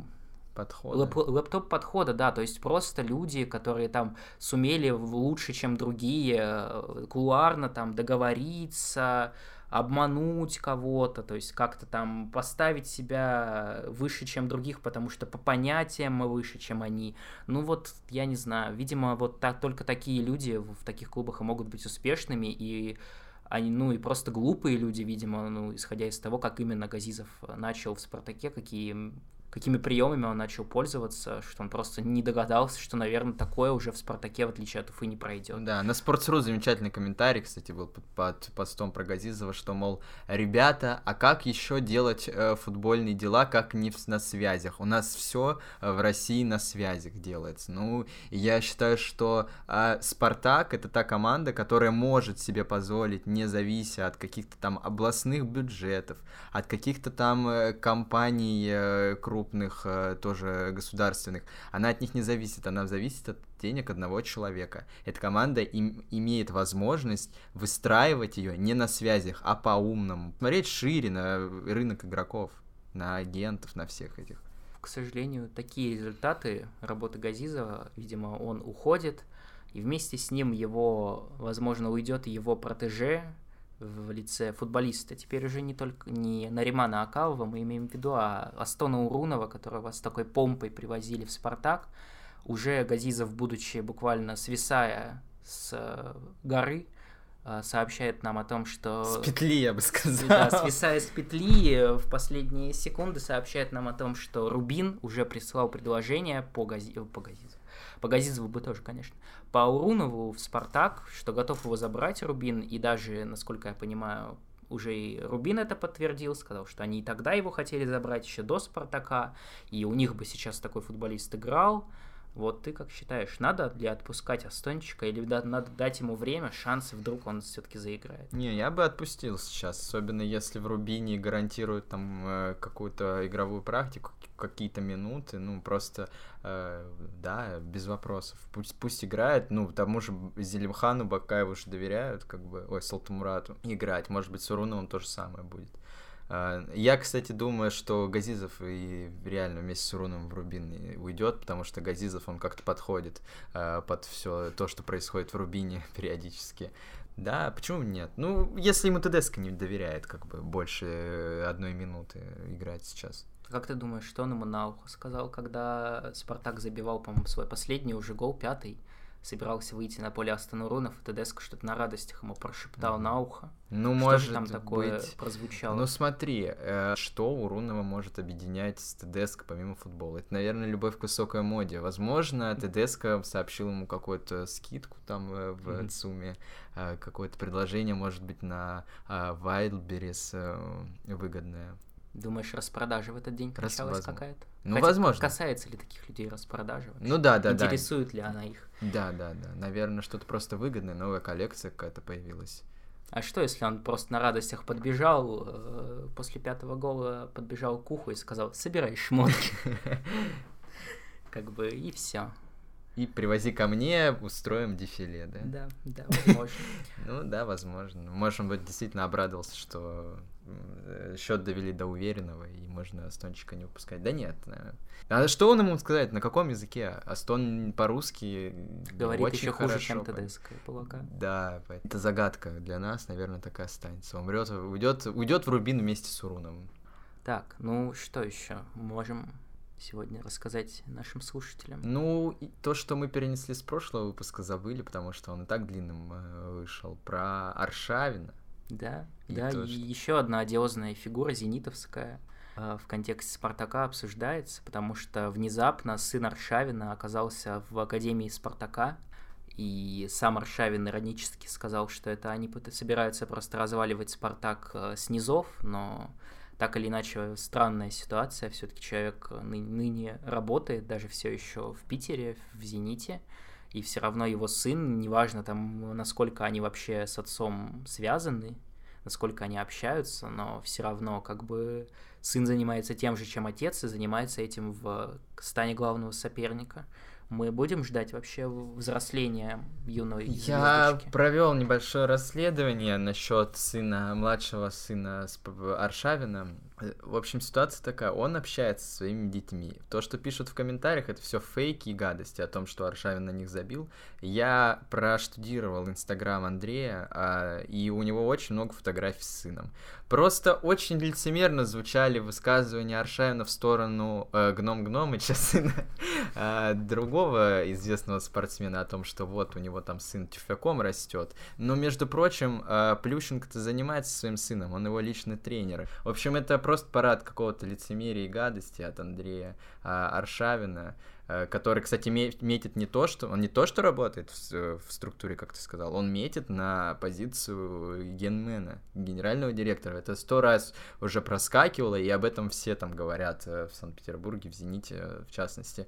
подхода.
Лэп, лэптоп подхода, да, то есть просто люди, которые там сумели лучше, чем другие, э, кулуарно там договориться, обмануть кого-то, то есть как-то там поставить себя выше, чем других, потому что по понятиям мы выше, чем они. Ну вот, я не знаю, видимо, вот так, только такие люди в таких клубах и могут быть успешными, и они, ну и просто глупые люди, видимо, ну, исходя из того, как именно Газизов начал в «Спартаке», какие какими приемами он начал пользоваться, что он просто не догадался, что, наверное, такое уже в «Спартаке», в отличие от Уфы, не пройдет.
Да, на Sports.ru замечательный комментарий, кстати, был под, под постом про Газизова, что, мол, ребята, а как еще делать э, футбольные дела, как не в, на связях? У нас все э, в России на связях делается. Ну, я считаю, что э, «Спартак» — это та команда, которая может себе позволить, не завися от каких-то там областных бюджетов, от каких-то там э, компаний э, крупных, крупных, э, тоже государственных, она от них не зависит, она зависит от денег одного человека. Эта команда им, имеет возможность выстраивать ее не на связях, а по-умному. Смотреть шире на рынок игроков, на агентов, на всех этих.
К сожалению, такие результаты работы Газизова, видимо, он уходит, и вместе с ним его, возможно, уйдет его протеже, в лице футболиста. Теперь уже не только не Наримана Акалова мы имеем в виду, а Астона Урунова, которого с такой помпой привозили в «Спартак». Уже Газизов, будучи буквально свисая с э, горы, э, сообщает нам о том, что...
С петли, я бы сказал.
Да, свисая с петли, в последние секунды сообщает нам о том, что Рубин уже прислал предложение по, Гази... по Газизу по Газизову бы тоже, конечно. По Урунову в «Спартак», что готов его забрать Рубин, и даже, насколько я понимаю, уже и Рубин это подтвердил, сказал, что они и тогда его хотели забрать еще до Спартака, и у них бы сейчас такой футболист играл. Вот ты как считаешь, надо ли отпускать Астончика или надо дать ему время, шансы, вдруг он все-таки заиграет?
Не, я бы отпустил сейчас, особенно если в Рубине гарантируют там э, какую-то игровую практику, какие-то минуты, ну, просто, э, да, без вопросов. Пусть, пусть играет, ну, тому же Зелимхану Бакаеву уже доверяют, как бы, ой, Салтамурату играть, может быть, с Уруновым то же самое будет. Э, я, кстати, думаю, что Газизов и реально вместе с Уруном в Рубин уйдет, потому что Газизов, он как-то подходит э, под все то, что происходит в Рубине периодически. Да, почему нет? Ну, если ему ТДСК не доверяет, как бы, больше одной минуты играть сейчас.
Как ты думаешь, что он ему на ухо сказал, когда Спартак забивал, по-моему, свой последний уже гол, пятый? Собирался выйти на поле Астон Урунов, и Тедеско что-то на радостях ему прошептал mm-hmm. на ухо.
Ну,
что
может
же там такое
быть...
прозвучало?
Ну, смотри, э, что Урунова может объединять с Тедеско помимо футбола? Это, наверное, любовь к высокой моде. Возможно, Тедеско сообщил ему какую-то скидку там э, в mm-hmm. ЦУМе, э, какое-то предложение, может быть, на э, Wildberries э, выгодное.
Думаешь, распродажа в этот день кончалась какая-то?
Ну, Хотя, возможно.
Касается ли таких людей распродажи вообще?
Ну да, да,
Интересует
да.
ли она их?
Да, да, да. Наверное, что-то просто выгодное, новая коллекция какая-то появилась.
А что, если он просто на радостях подбежал, э, после пятого гола подбежал к уху и сказал, собирай шмотки. Как бы и все.
И привози ко мне, устроим дефиле, да?
Да, да, возможно.
Ну да, возможно. Может быть, действительно обрадовался, что счет довели до уверенного, и можно Астончика не выпускать. Да нет. А что он ему сказать? На каком языке? Астон по-русски
Говорит
очень
еще
хорошо.
хуже, чем ТДСК Полака.
Да, это загадка для нас, наверное, такая останется. Умрет, уйдет, уйдет в Рубин вместе с Уруном.
Так, ну что еще? Можем сегодня рассказать нашим слушателям?
Ну, то, что мы перенесли с прошлого выпуска, забыли, потому что он и так длинным э, вышел. Про Аршавина.
Да, и да, то, и что... еще одна одиозная фигура зенитовская э, в контексте Спартака обсуждается, потому что внезапно сын Аршавина оказался в Академии Спартака, и сам Аршавин иронически сказал, что это они собираются просто разваливать Спартак э, с низов, но так или иначе странная ситуация. Все-таки человек ны- ныне работает даже все еще в Питере, в Зените, и все равно его сын, неважно там, насколько они вообще с отцом связаны, насколько они общаются, но все равно как бы сын занимается тем же, чем отец, и занимается этим в стане главного соперника мы будем ждать вообще взросления юной
Я
звездочки?
провел небольшое расследование насчет сына, младшего сына Аршавина. В общем, ситуация такая, он общается со своими детьми. То, что пишут в комментариях, это все фейки и гадости о том, что Аршавин на них забил. Я проштудировал Инстаграм Андрея, а, и у него очень много фотографий с сыном. Просто очень лицемерно звучали высказывания Аршавина в сторону э, Гном Гномыча, сына э, другого известного спортсмена, о том, что вот у него там сын тюфяком растет. Но, между прочим, э, Плющенко-то занимается своим сыном, он его личный тренер. В общем, это просто просто парад какого-то лицемерия и гадости от Андрея а, Аршавина, а, который, кстати, метит не то, что... Он не то, что работает в, в структуре, как ты сказал, он метит на позицию генмена, генерального директора. Это сто раз уже проскакивало, и об этом все там говорят э, в Санкт-Петербурге, в «Зените» в частности.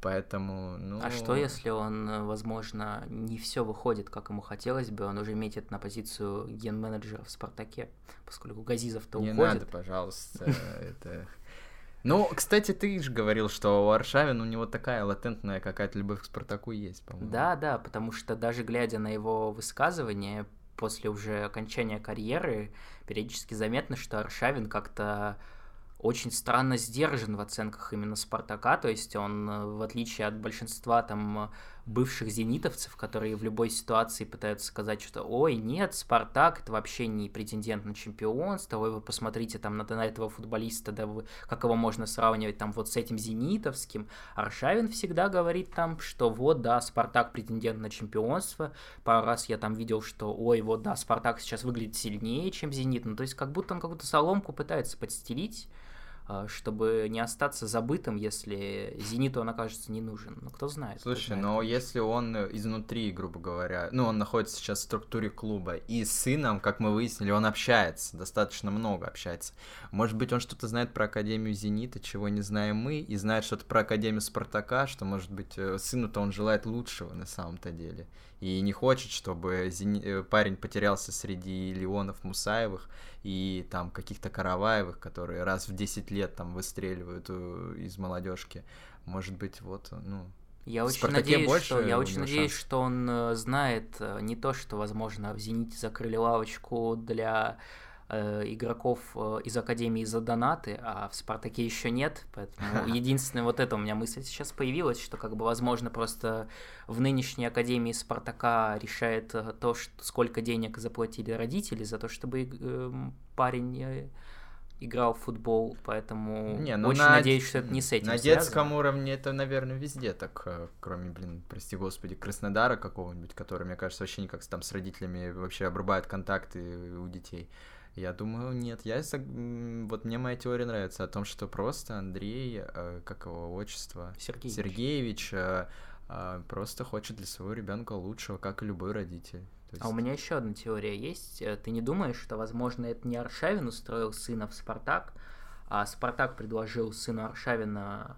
Поэтому, ну...
А что, если он, э, возможно, не все выходит, как ему хотелось бы, он уже метит на позицию ген-менеджера в «Спартаке», поскольку Газизов-то уходит.
Не надо, пожалуйста, это... Ну, кстати, ты же говорил, что у Аршавина у него такая латентная какая-то любовь к Спартаку есть, по-моему.
Да, да, потому что даже глядя на его высказывания после уже окончания карьеры, периодически заметно, что Аршавин как-то очень странно сдержан в оценках именно Спартака, то есть он, э, в отличие от большинства там бывших зенитовцев, которые в любой ситуации пытаются сказать, что ой, нет, Спартак это вообще не претендент на чемпионство, ой, вы посмотрите там на, на этого футболиста, да вы, как его можно сравнивать там вот с этим зенитовским. Аршавин всегда говорит там, что вот, да, Спартак претендент на чемпионство, пару раз я там видел, что ой, вот, да, Спартак сейчас выглядит сильнее, чем Зенит, ну то есть как будто он какую-то соломку пытается подстелить, чтобы не остаться забытым, если Зениту он окажется не нужен. Ну, кто знает.
Слушай,
кто знает.
но если он изнутри, грубо говоря, ну, он находится сейчас в структуре клуба, и с сыном, как мы выяснили, он общается, достаточно много общается. Может быть, он что-то знает про Академию Зенита, чего не знаем мы, и знает что-то про Академию Спартака, что, может быть, э, сыну-то он желает лучшего на самом-то деле. И не хочет, чтобы. Э, парень потерялся среди Леонов Мусаевых и там каких-то Караваевых, которые раз в 10 лет там выстреливают из молодежки. Может быть, вот, ну,
я очень надеюсь, больше что, я очень надеюсь, что он э, знает э, не то, что, возможно, в «Зените» закрыли лавочку для э, игроков э, из Академии за донаты, а в «Спартаке» еще нет, поэтому единственное вот это у меня мысль сейчас появилась, что, как бы, возможно, просто в нынешней Академии «Спартака» решает э, то, что, сколько денег заплатили родители за то, чтобы э, парень играл в футбол, поэтому не, ну очень на... надеюсь, что это не с этим
На
связано.
детском уровне это, наверное, везде так, э, кроме, блин, прости господи, Краснодара какого-нибудь, который, мне кажется, вообще никак там с родителями вообще обрубает контакты у детей. Я думаю, нет. Я вот мне моя теория нравится о том, что просто Андрей, э, как его отчество,
Сергеевич,
Сергеевич э, просто хочет для своего ребенка лучшего, как и любой родитель.
Есть... А у меня еще одна теория есть. Э, ты не думаешь, что, возможно, это не Аршавин устроил сына в Спартак, а Спартак предложил сыну Аршавина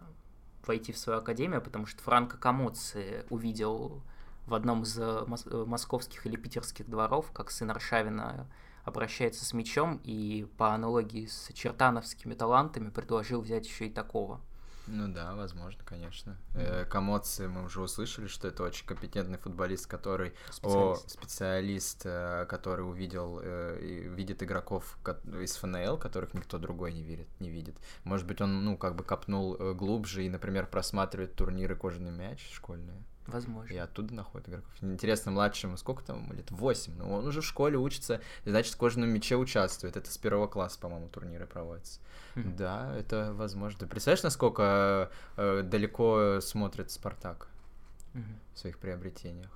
войти в свою академию, потому что Франко Камоци увидел в одном из э, э, московских или питерских дворов, как сын Аршавина обращается с мечом, и по аналогии с чертановскими талантами предложил взять еще и такого.
Ну да, возможно, конечно. Mm-hmm. Комоци мы уже услышали, что это очень компетентный футболист, который специалист, о, специалист э, который увидел э, видит игроков из ФНЛ, которых никто другой не видит, не видит. Может быть, он ну как бы копнул э, глубже и, например, просматривает турниры кожаный мяч школьные.
Возможно.
И оттуда находит игроков. Интересно, младшему сколько там лет? Восемь. Ну, он уже в школе учится, значит, в кожаном мяче участвует. Это с первого класса, по-моему, турниры проводятся. Mm-hmm. Да, это возможно. Ты представляешь, насколько э, далеко смотрит Спартак mm-hmm. в своих приобретениях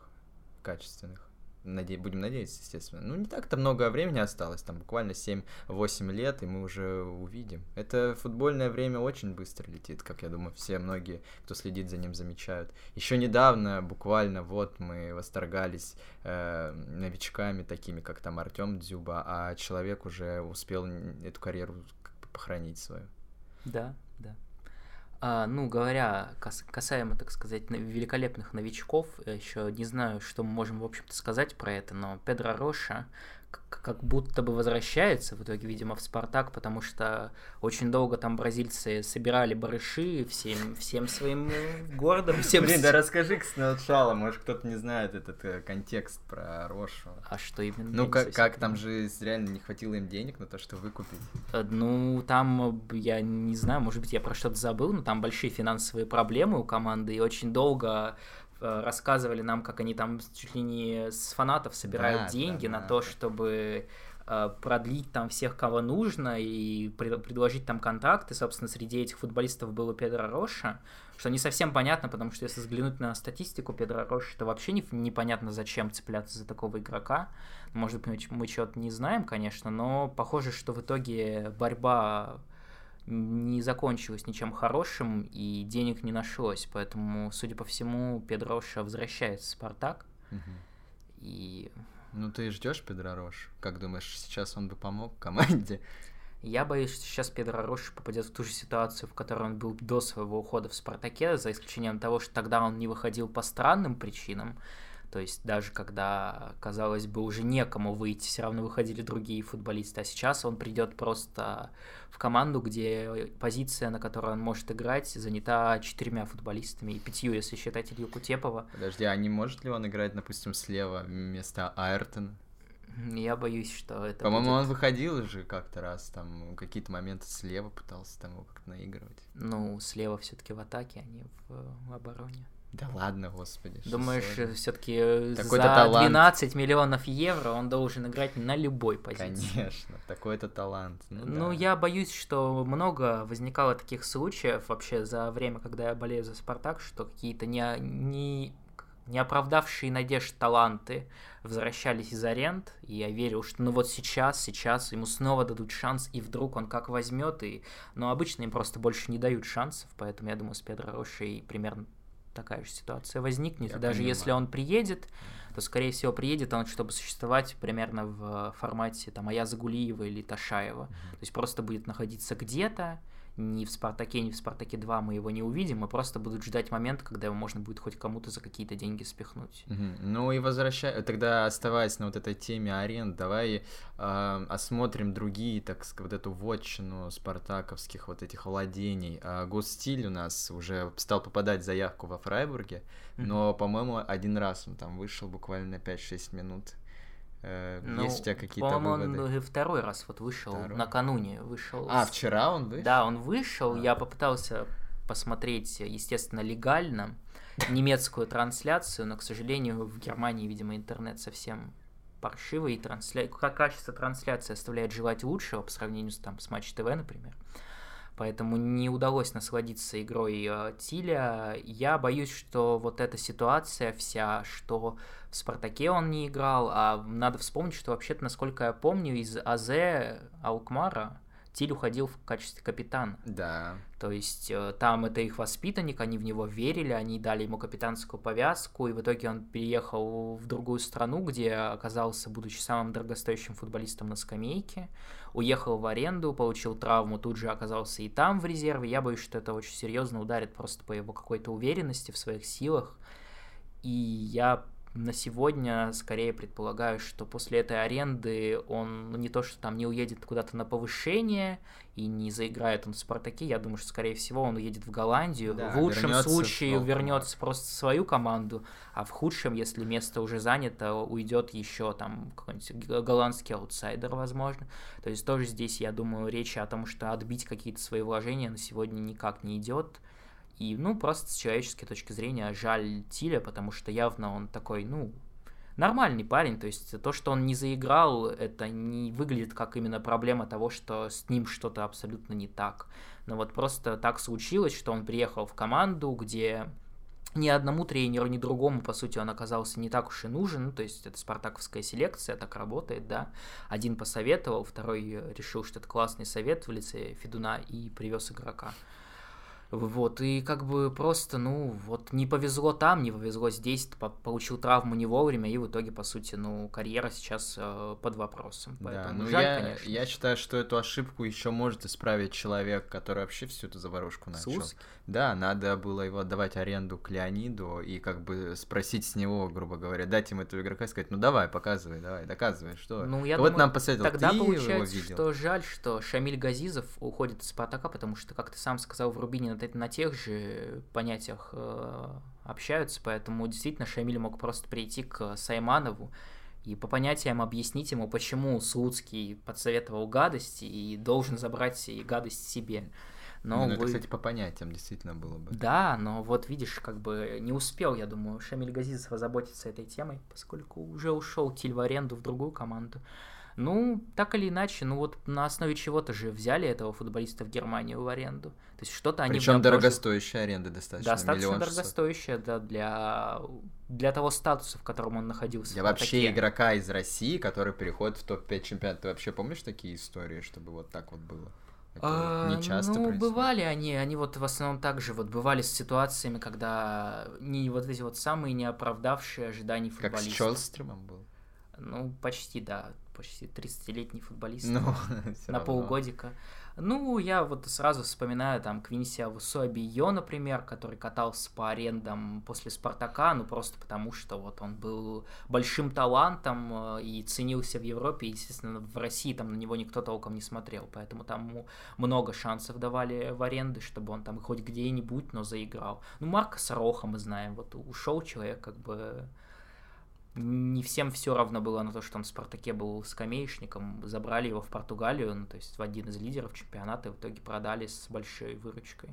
качественных? Наде... Будем надеяться, естественно. Ну, не так-то много времени осталось, там буквально 7-8 лет, и мы уже увидим. Это футбольное время очень быстро летит, как я думаю, все многие, кто следит за ним, замечают. Еще недавно, буквально, вот мы восторгались э, новичками, такими как там Артем Дзюба, а человек уже успел эту карьеру похоронить свою.
Да, да. А, ну, говоря кас касаемо, так сказать, великолепных новичков, еще не знаю, что мы можем, в общем-то, сказать про это, но Педро Роша как будто бы возвращается в итоге, видимо, в Спартак, потому что очень долго там бразильцы собирали барыши всем, всем своим городом. Всем...
Блин, да расскажи сначала, может кто-то не знает этот э, контекст про Рошу.
А что именно?
Ну, как, как там же реально не хватило им денег на то, что выкупить?
Э, ну, там, э, я не знаю, может быть, я про что-то забыл, но там большие финансовые проблемы у команды, и очень долго Э, рассказывали нам, как они там чуть ли не с фанатов собирают да, деньги да, на да. то, чтобы э, продлить там всех, кого нужно, и предложить там контракты. Собственно, среди этих футболистов был Педро Роша, что не совсем понятно, потому что если взглянуть на статистику Педро Роша, то вообще не, непонятно, зачем цепляться за такого игрока. Может быть, мы, что-то не знаем, конечно, но похоже, что в итоге борьба не закончилось ничем хорошим, и денег не нашлось. Поэтому, судя по всему, Педроша возвращается в Спартак. Угу. И...
Ну, ты ждешь Педро Рош? Как думаешь, сейчас он бы помог команде?
Я боюсь, что сейчас Педро Рош попадет в ту же ситуацию, в которой он был до своего ухода в Спартаке, за исключением того, что тогда он не выходил по странным причинам. То есть даже когда, казалось бы, уже некому выйти, все равно выходили другие футболисты. А сейчас он придет просто в команду, где позиция, на которой он может играть, занята четырьмя футболистами и пятью, если считать Илью Кутепова.
Подожди, а не может ли он играть, допустим, слева вместо Айртона?
Я боюсь, что это
По-моему, будет... он выходил уже как-то раз, там, какие-то моменты слева пытался там его как-то наигрывать.
Ну, слева все таки в атаке, а не в обороне.
Да ладно, господи.
Думаешь, все-таки э, за талант. 12 миллионов евро он должен играть на любой позиции?
Конечно, такой-то талант.
Ну, ну да. я боюсь, что много возникало таких случаев вообще за время, когда я болею за Спартак, что какие-то не, не, не оправдавшие надежд таланты возвращались из аренд, и я верил, что ну вот сейчас, сейчас ему снова дадут шанс, и вдруг он как возьмет, и... но обычно им просто больше не дают шансов, поэтому я думаю, с Педро Рошей примерно такая же ситуация возникнет. Я и даже понимаю. если он приедет, то, скорее всего, приедет он, чтобы существовать примерно в формате там Аяза Гулиева или Ташаева. Mm-hmm. То есть просто будет находиться где-то ни в «Спартаке», ни в «Спартаке 2» мы его не увидим, и просто будут ждать момент, когда его можно будет хоть кому-то за какие-то деньги спихнуть.
Угу. Ну и возвращая, тогда оставаясь на вот этой теме аренд, давай э, осмотрим другие, так сказать, вот эту вотчину спартаковских вот этих владений. А Гостиль у нас уже стал попадать заявку во Фрайбурге, угу. но, по-моему, один раз он там вышел буквально на 5-6 минут. Э, ну, Есть у тебя какие-то выводы?
он второй раз вот вышел, второй? накануне вышел.
А, вчера он вышел?
Да, он вышел, а. я попытался посмотреть, естественно, легально немецкую трансляцию, но, к сожалению, в Германии, видимо, интернет совсем паршивый, и трансля... качество трансляции оставляет желать лучшего по сравнению с, там, с Матч ТВ, например поэтому не удалось насладиться игрой э, Тиля. Я боюсь, что вот эта ситуация вся, что в Спартаке он не играл, а надо вспомнить, что вообще-то, насколько я помню, из АЗ Алкмара Тиль уходил в качестве капитана.
Да.
То есть э, там это их воспитанник, они в него верили, они дали ему капитанскую повязку, и в итоге он переехал в другую страну, где оказался, будучи самым дорогостоящим футболистом на скамейке, уехал в аренду, получил травму, тут же оказался и там в резерве. Я боюсь, что это очень серьезно ударит просто по его какой-то уверенности в своих силах. И я на сегодня скорее предполагаю, что после этой аренды он ну, не то, что там не уедет куда-то на повышение и не заиграет он в Спартаке, я думаю, что скорее всего он уедет в Голландию. Да, в лучшем случае в вернется просто в свою команду, а в худшем, если место уже занято, уйдет еще там какой-нибудь голландский аутсайдер, возможно. То есть тоже здесь, я думаю, речь о том, что отбить какие-то свои вложения на сегодня никак не идет. И, ну, просто с человеческой точки зрения жаль Тиля, потому что явно он такой, ну, нормальный парень, то есть то, что он не заиграл, это не выглядит как именно проблема того, что с ним что-то абсолютно не так. Но вот просто так случилось, что он приехал в команду, где ни одному тренеру, ни другому, по сути, он оказался не так уж и нужен, ну, то есть это спартаковская селекция, так работает, да. Один посоветовал, второй решил, что это классный совет в лице Федуна и привез игрока. Вот, и как бы просто, ну, вот не повезло там, не повезло здесь, получил травму не вовремя, и в итоге, по сути, ну, карьера сейчас э, под вопросом.
Поэтому да, ну жаль, я, конечно. Я считаю, что эту ошибку еще может исправить человек, который вообще всю эту заварушку начал. Слуцкий? Да, надо было его отдавать аренду к Леониду и как бы спросить с него, грубо говоря, дать ему этого игрока и сказать, ну давай, показывай, давай, доказывай, что.
Ну, я
вот
думаю,
нам посоветовал,
тогда
ты
получается,
его видел.
что жаль, что Шамиль Газизов уходит из Спартака, потому что, как ты сам сказал, в Рубине на, на тех же понятиях э, общаются, поэтому действительно Шамиль мог просто прийти к Сайманову и по понятиям объяснить ему, почему Слуцкий подсоветовал гадости и должен забрать и гадость себе.
Но ну, вы... это, кстати, по понятиям действительно было бы.
Да, но вот видишь, как бы не успел, я думаю, Шамиль Газизов озаботиться этой темой, поскольку уже ушел Тиль в аренду в другую команду. Ну, так или иначе, ну вот на основе чего-то же взяли этого футболиста в Германию в аренду. То есть что-то они...
Причем дорогостоящая тоже... аренда достаточно.
Достаточно дорогостоящая, да, для, для того статуса, в котором он находился.
Для вообще игрока из России, который переходит в топ-5 чемпионата. Ты вообще помнишь такие истории, чтобы вот так вот было?
Это не часто Ну, происходит. бывали они, они вот в основном также вот бывали с ситуациями, когда не вот эти вот самые неоправдавшие ожидания футболистов. Как с
Чолстримом был?
Ну, почти, да, почти 30-летний футболист ну, на полгодика. Ну, я вот сразу вспоминаю там Квинси Авусуабио, например, который катался по арендам после Спартака, ну просто потому, что вот он был большим талантом э, и ценился в Европе, и, естественно, в России там на него никто толком не смотрел, поэтому там много шансов давали в аренды, чтобы он там хоть где-нибудь, но заиграл. Ну, Марка Сороха мы знаем, вот ушел человек как бы не всем все равно было на то, что он в «Спартаке» был скамеечником, забрали его в Португалию, ну, то есть в один из лидеров чемпионата, и в итоге продали с большой выручкой.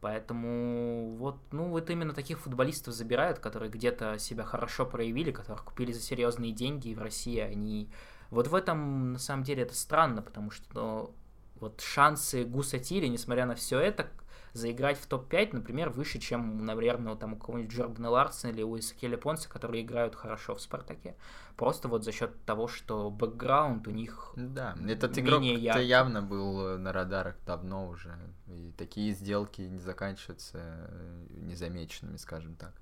Поэтому вот, ну, вот именно таких футболистов забирают, которые где-то себя хорошо проявили, которых купили за серьезные деньги, и в России они... Вот в этом, на самом деле, это странно, потому что ну, вот шансы Гуса Тири, несмотря на все это, заиграть в топ-5, например, выше, чем, наверное, там у кого-нибудь Джордана Ларсена или у Исакеля Понса, которые играют хорошо в Спартаке. Просто вот за счет того, что бэкграунд у них
Да, этот игрок явно был на радарах давно уже, и такие сделки не заканчиваются э, незамеченными, скажем так.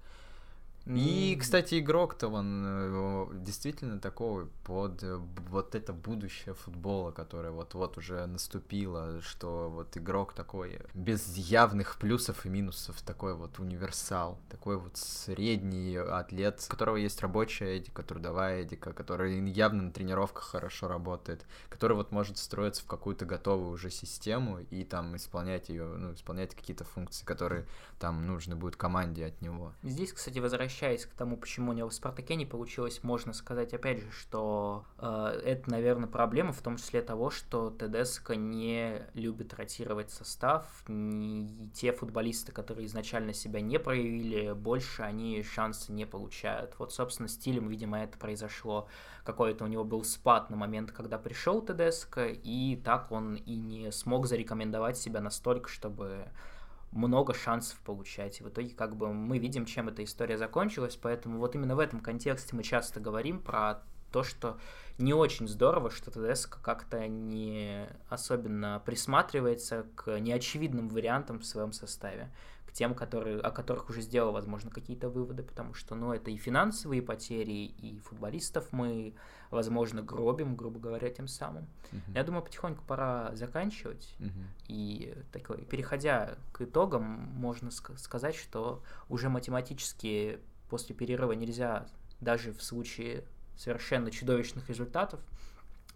И, кстати, игрок-то он э, действительно такой под э, вот это будущее футбола, которое вот-вот уже наступило, что вот игрок такой без явных плюсов и минусов, такой вот универсал, такой вот средний атлет, у которого есть рабочая этика, трудовая этика, который явно на тренировках хорошо работает, который вот может строиться в какую-то готовую уже систему и там исполнять ее, ну, исполнять какие-то функции, которые там нужны будут команде от него.
Здесь, кстати, возвращаясь возвращаясь к тому, почему у него в Спартаке не получилось, можно сказать опять же, что э, это, наверное, проблема в том числе того, что ТДСК не любит ротировать состав, не те футболисты, которые изначально себя не проявили, больше они шансы не получают. Вот, собственно, стилем, видимо, это произошло. Какой-то у него был спад на момент, когда пришел ТДСК, и так он и не смог зарекомендовать себя настолько, чтобы много шансов получать. И в итоге как бы мы видим, чем эта история закончилась, поэтому вот именно в этом контексте мы часто говорим про то, что не очень здорово, что ТДСК как-то не особенно присматривается к неочевидным вариантам в своем составе тем, которые, о которых уже сделал, возможно, какие-то выводы, потому что, ну, это и финансовые потери, и футболистов мы, возможно, гробим, грубо говоря, тем самым. Uh-huh. Я думаю, потихоньку пора заканчивать. Uh-huh. И такой, переходя к итогам, можно сказать, что уже математически после перерыва нельзя, даже в случае совершенно чудовищных результатов,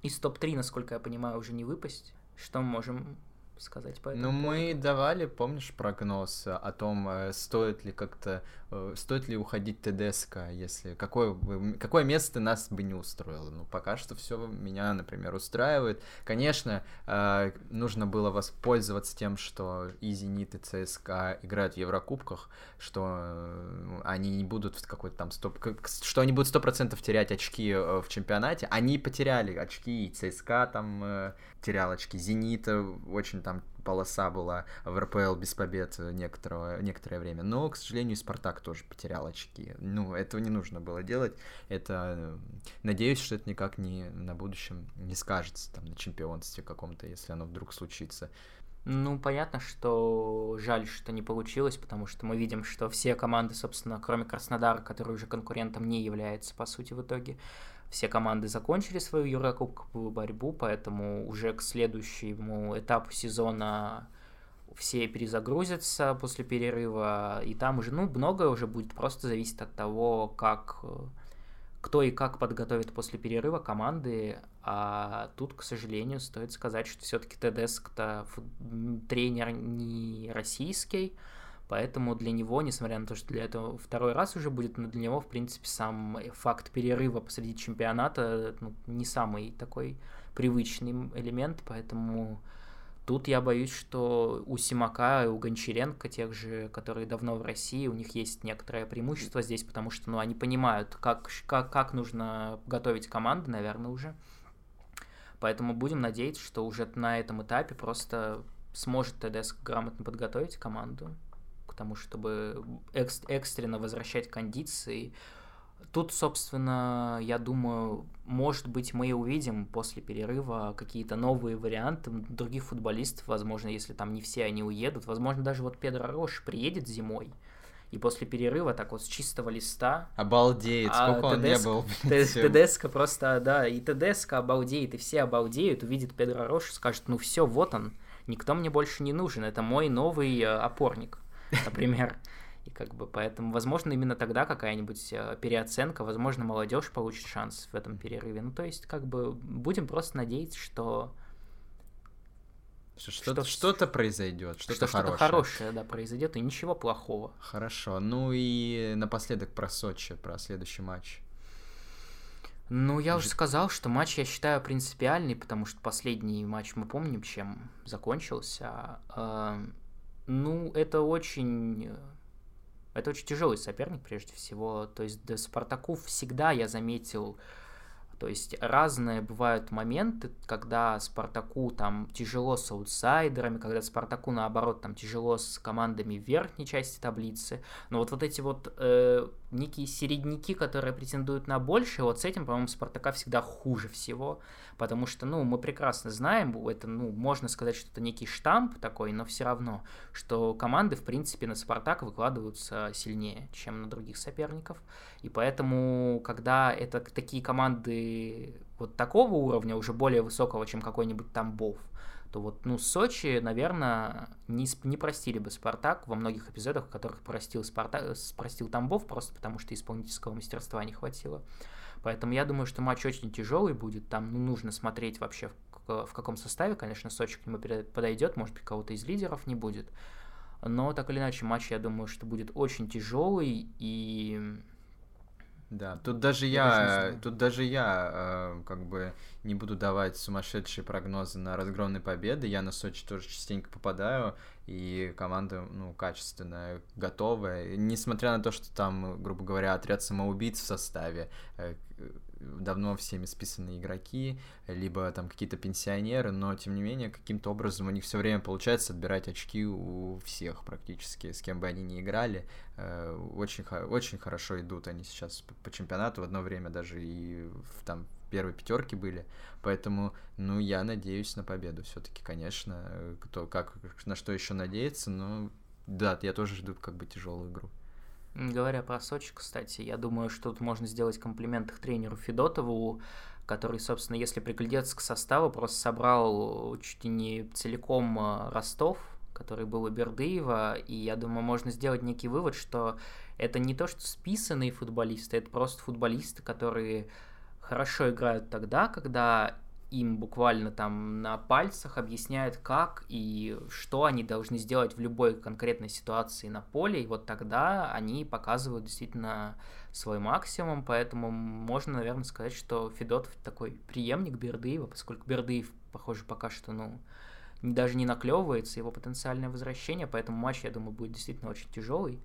из топ-3, насколько я понимаю, уже не выпасть. Что мы можем сказать по этому
Ну, мы давали, помнишь, прогноз о том, э, стоит ли как-то, э, стоит ли уходить ТДСК, если, какое, какое место нас бы не устроило. Ну, пока что все меня, например, устраивает. Конечно, э, нужно было воспользоваться тем, что и Зенит, и ЦСКА играют в Еврокубках, что они не будут в какой-то там стоп... что они будут сто процентов терять очки в чемпионате. Они потеряли очки, и ЦСКА там терял очки, Зенита очень там полоса была в РПЛ без побед некоторого, некоторое время. Но, к сожалению, Спартак тоже потерял очки. Ну, этого не нужно было делать. Это, надеюсь, что это никак не на будущем не скажется там на чемпионстве каком-то, если оно вдруг случится.
Ну, понятно, что жаль, что не получилось, потому что мы видим, что все команды, собственно, кроме Краснодара, который уже конкурентом не является, по сути, в итоге, все команды закончили свою Еврокубковую борьбу, поэтому уже к следующему этапу сезона все перезагрузятся после перерыва, и там уже, ну, многое уже будет просто зависеть от того, как кто и как подготовит после перерыва команды, а тут, к сожалению, стоит сказать, что все-таки ТДСК-то тренер не российский, Поэтому для него, несмотря на то, что для этого второй раз уже будет, но для него, в принципе, сам факт перерыва посреди чемпионата ну, не самый такой привычный элемент, поэтому тут я боюсь, что у Симака и у Гончаренко, тех же, которые давно в России, у них есть некоторое преимущество здесь, потому что ну, они понимают, как, как, как нужно готовить команды, наверное, уже. Поэтому будем надеяться, что уже на этом этапе просто сможет ТДС грамотно подготовить команду к тому, чтобы экс- экстренно возвращать кондиции. Тут, собственно, я думаю, может быть, мы и увидим после перерыва какие-то новые варианты других футболистов, возможно, если там не все они уедут. Возможно, даже вот Педро Рош приедет зимой, и после перерыва так вот с чистого листа...
Обалдеет, а сколько он не был.
ТДСК просто, да, и ТДСК обалдеет, и все обалдеют, увидит Педро Рош, скажет, ну все, вот он, никто мне больше не нужен, это мой новый э, опорник. Например. И как бы поэтому, возможно, именно тогда какая-нибудь э, переоценка, возможно, молодежь получит шанс в этом перерыве. Ну, то есть, как бы, будем просто надеяться, что
что-то, что-то произойдет, что-то
что хорошее. Что-то хорошее, да, произойдет, и ничего плохого.
Хорошо. Ну и напоследок про Сочи, про следующий матч.
Ну, я уже сказал, что матч я считаю принципиальный, потому что последний матч мы помним, чем закончился. Ну, это очень... Э, это очень тяжелый соперник, прежде всего. То есть, до Спартаку всегда я заметил То есть разные бывают моменты, когда Спартаку там тяжело с аутсайдерами, когда Спартаку наоборот там тяжело с командами верхней части таблицы. Но вот вот эти вот э, некие середняки, которые претендуют на больше, вот с этим, по-моему, Спартака всегда хуже всего, потому что, ну, мы прекрасно знаем, это, ну, можно сказать, что это некий штамп такой, но все равно, что команды, в принципе, на Спартак выкладываются сильнее, чем на других соперников, и поэтому, когда это такие команды вот такого уровня, уже более высокого, чем какой-нибудь Тамбов, то вот, ну, Сочи, наверное, не, не простили бы Спартак во многих эпизодах, в которых простил, Спартак, простил Тамбов, просто потому что исполнительского мастерства не хватило. Поэтому я думаю, что матч очень тяжелый будет. Там ну, нужно смотреть вообще, в, в каком составе. Конечно, Сочи к нему подойдет, может быть, кого-то из лидеров не будет. Но так или иначе, матч, я думаю, что будет очень тяжелый и
да, тут даже я, тут даже я, э, как бы не буду давать сумасшедшие прогнозы на разгромные победы. Я на Сочи тоже частенько попадаю, и команда, ну, качественная, готовая. Несмотря на то, что там, грубо говоря, отряд самоубийц в составе, э, давно всеми списанные игроки, либо там какие-то пенсионеры, но тем не менее каким-то образом у них все время получается отбирать очки у всех практически, с кем бы они ни играли. Э, очень, очень хорошо идут они сейчас по чемпионату, в одно время даже и в, там первой пятерке были, поэтому, ну, я надеюсь на победу все-таки, конечно, кто как на что еще надеяться, но да, я тоже жду как бы тяжелую игру.
Говоря про Сочи, кстати, я думаю, что тут можно сделать комплимент их тренеру Федотову, который, собственно, если приглядеться к составу, просто собрал чуть ли не целиком э, Ростов, который был у Бердыева, и я думаю, можно сделать некий вывод, что это не то, что списанные футболисты, это просто футболисты, которые хорошо играют тогда, когда им буквально там на пальцах объясняют, как и что они должны сделать в любой конкретной ситуации на поле, и вот тогда они показывают действительно свой максимум, поэтому можно, наверное, сказать, что Федотов такой преемник Бердыева, поскольку Бердыев, похоже, пока что, ну, даже не наклевывается его потенциальное возвращение, поэтому матч, я думаю, будет действительно очень тяжелый.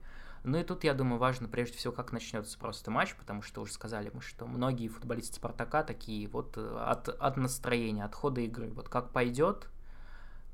Ну и тут, я думаю, важно прежде всего, как начнется просто матч, потому что уже сказали мы, что многие футболисты Спартака такие вот э, от, от настроения, от хода игры. Вот как пойдет,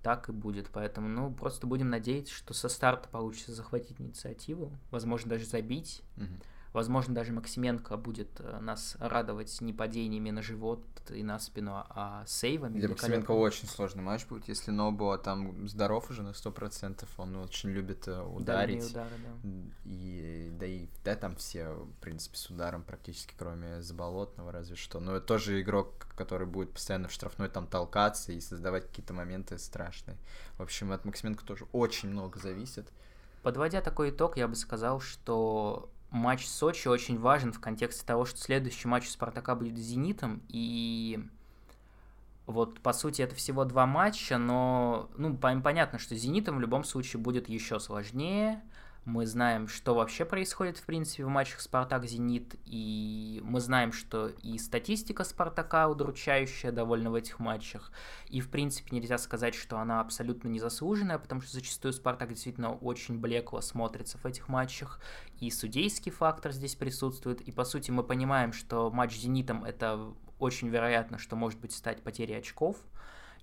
так и будет. Поэтому, ну, просто будем надеяться, что со старта получится захватить инициативу, возможно, даже забить. Угу. Возможно, даже Максименко будет э, нас радовать не падениями на живот и на спину, а сейвами.
Для Максименко очень сложный матч будет, если Нобо там здоров уже на 100%, он очень любит э, ударить.
Удары, да.
И, да и да, там все, в принципе, с ударом практически, кроме Заболотного разве что. Но это тоже игрок, который будет постоянно в штрафной там толкаться и создавать какие-то моменты страшные. В общем, от Максименко тоже очень много зависит.
Подводя такой итог, я бы сказал, что матч Сочи очень важен в контексте того, что следующий матч у Спартака будет с Зенитом, и вот, по сути, это всего два матча, но, ну, понятно, что с Зенитом в любом случае будет еще сложнее, мы знаем, что вообще происходит, в принципе, в матчах Спартак-Зенит, и мы знаем, что и статистика Спартака удручающая довольно в этих матчах, и, в принципе, нельзя сказать, что она абсолютно незаслуженная, потому что зачастую Спартак действительно очень блекло смотрится в этих матчах, и судейский фактор здесь присутствует, и, по сути, мы понимаем, что матч с Зенитом это очень вероятно, что может быть стать потерей очков,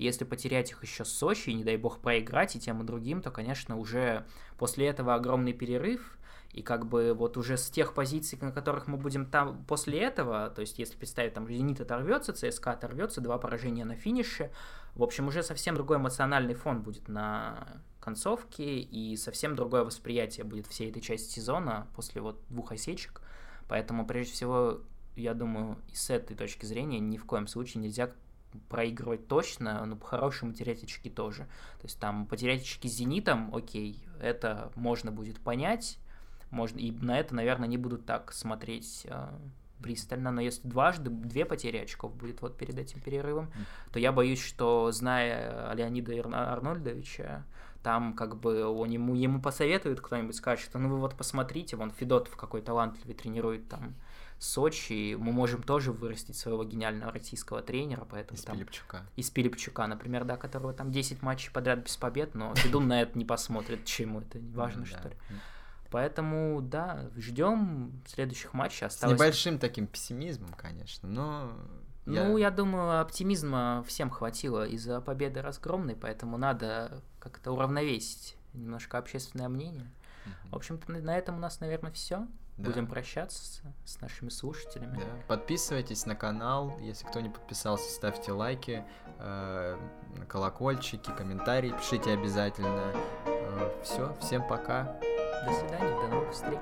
если потерять их еще с Сочи, и, не дай бог, проиграть и тем и другим, то, конечно, уже после этого огромный перерыв, и как бы вот уже с тех позиций, на которых мы будем там после этого, то есть если представить, там Зенит оторвется, ЦСКА оторвется, два поражения на финише, в общем, уже совсем другой эмоциональный фон будет на концовке, и совсем другое восприятие будет всей этой части сезона после вот двух осечек. Поэтому, прежде всего, я думаю, и с этой точки зрения ни в коем случае нельзя проигрывать точно, но по-хорошему терять очки тоже. То есть там потерять очки с «Зенитом», окей, это можно будет понять, можно, и на это, наверное, не будут так смотреть э, пристально, но если дважды, две потери очков будет вот перед этим перерывом, mm. то я боюсь, что, зная Леонида Арнольдовича, там как бы он ему, ему посоветует кто-нибудь, скажет, что ну вы вот посмотрите, вон Федотов какой талантливый тренирует там Сочи, мы можем тоже вырастить своего гениального российского тренера, поэтому
из
там...
Пилипчука.
Из Пилипчука, например, да, которого там 10 матчей подряд без побед, но Федун на это не посмотрит, чему это важно, что ли. Поэтому, да, ждем следующих матчей.
Осталось... С небольшим таким пессимизмом, конечно, но
Ну, я... я думаю, оптимизма всем хватило из-за победы разгромной, поэтому надо как-то уравновесить немножко общественное мнение. В общем-то, на этом у нас, наверное, все. Да. Будем прощаться с нашими слушателями. Да.
Подписывайтесь на канал. Если кто не подписался, ставьте лайки, э, колокольчики, комментарии, пишите обязательно. Э, все, всем пока.
До свидания, до новых встреч.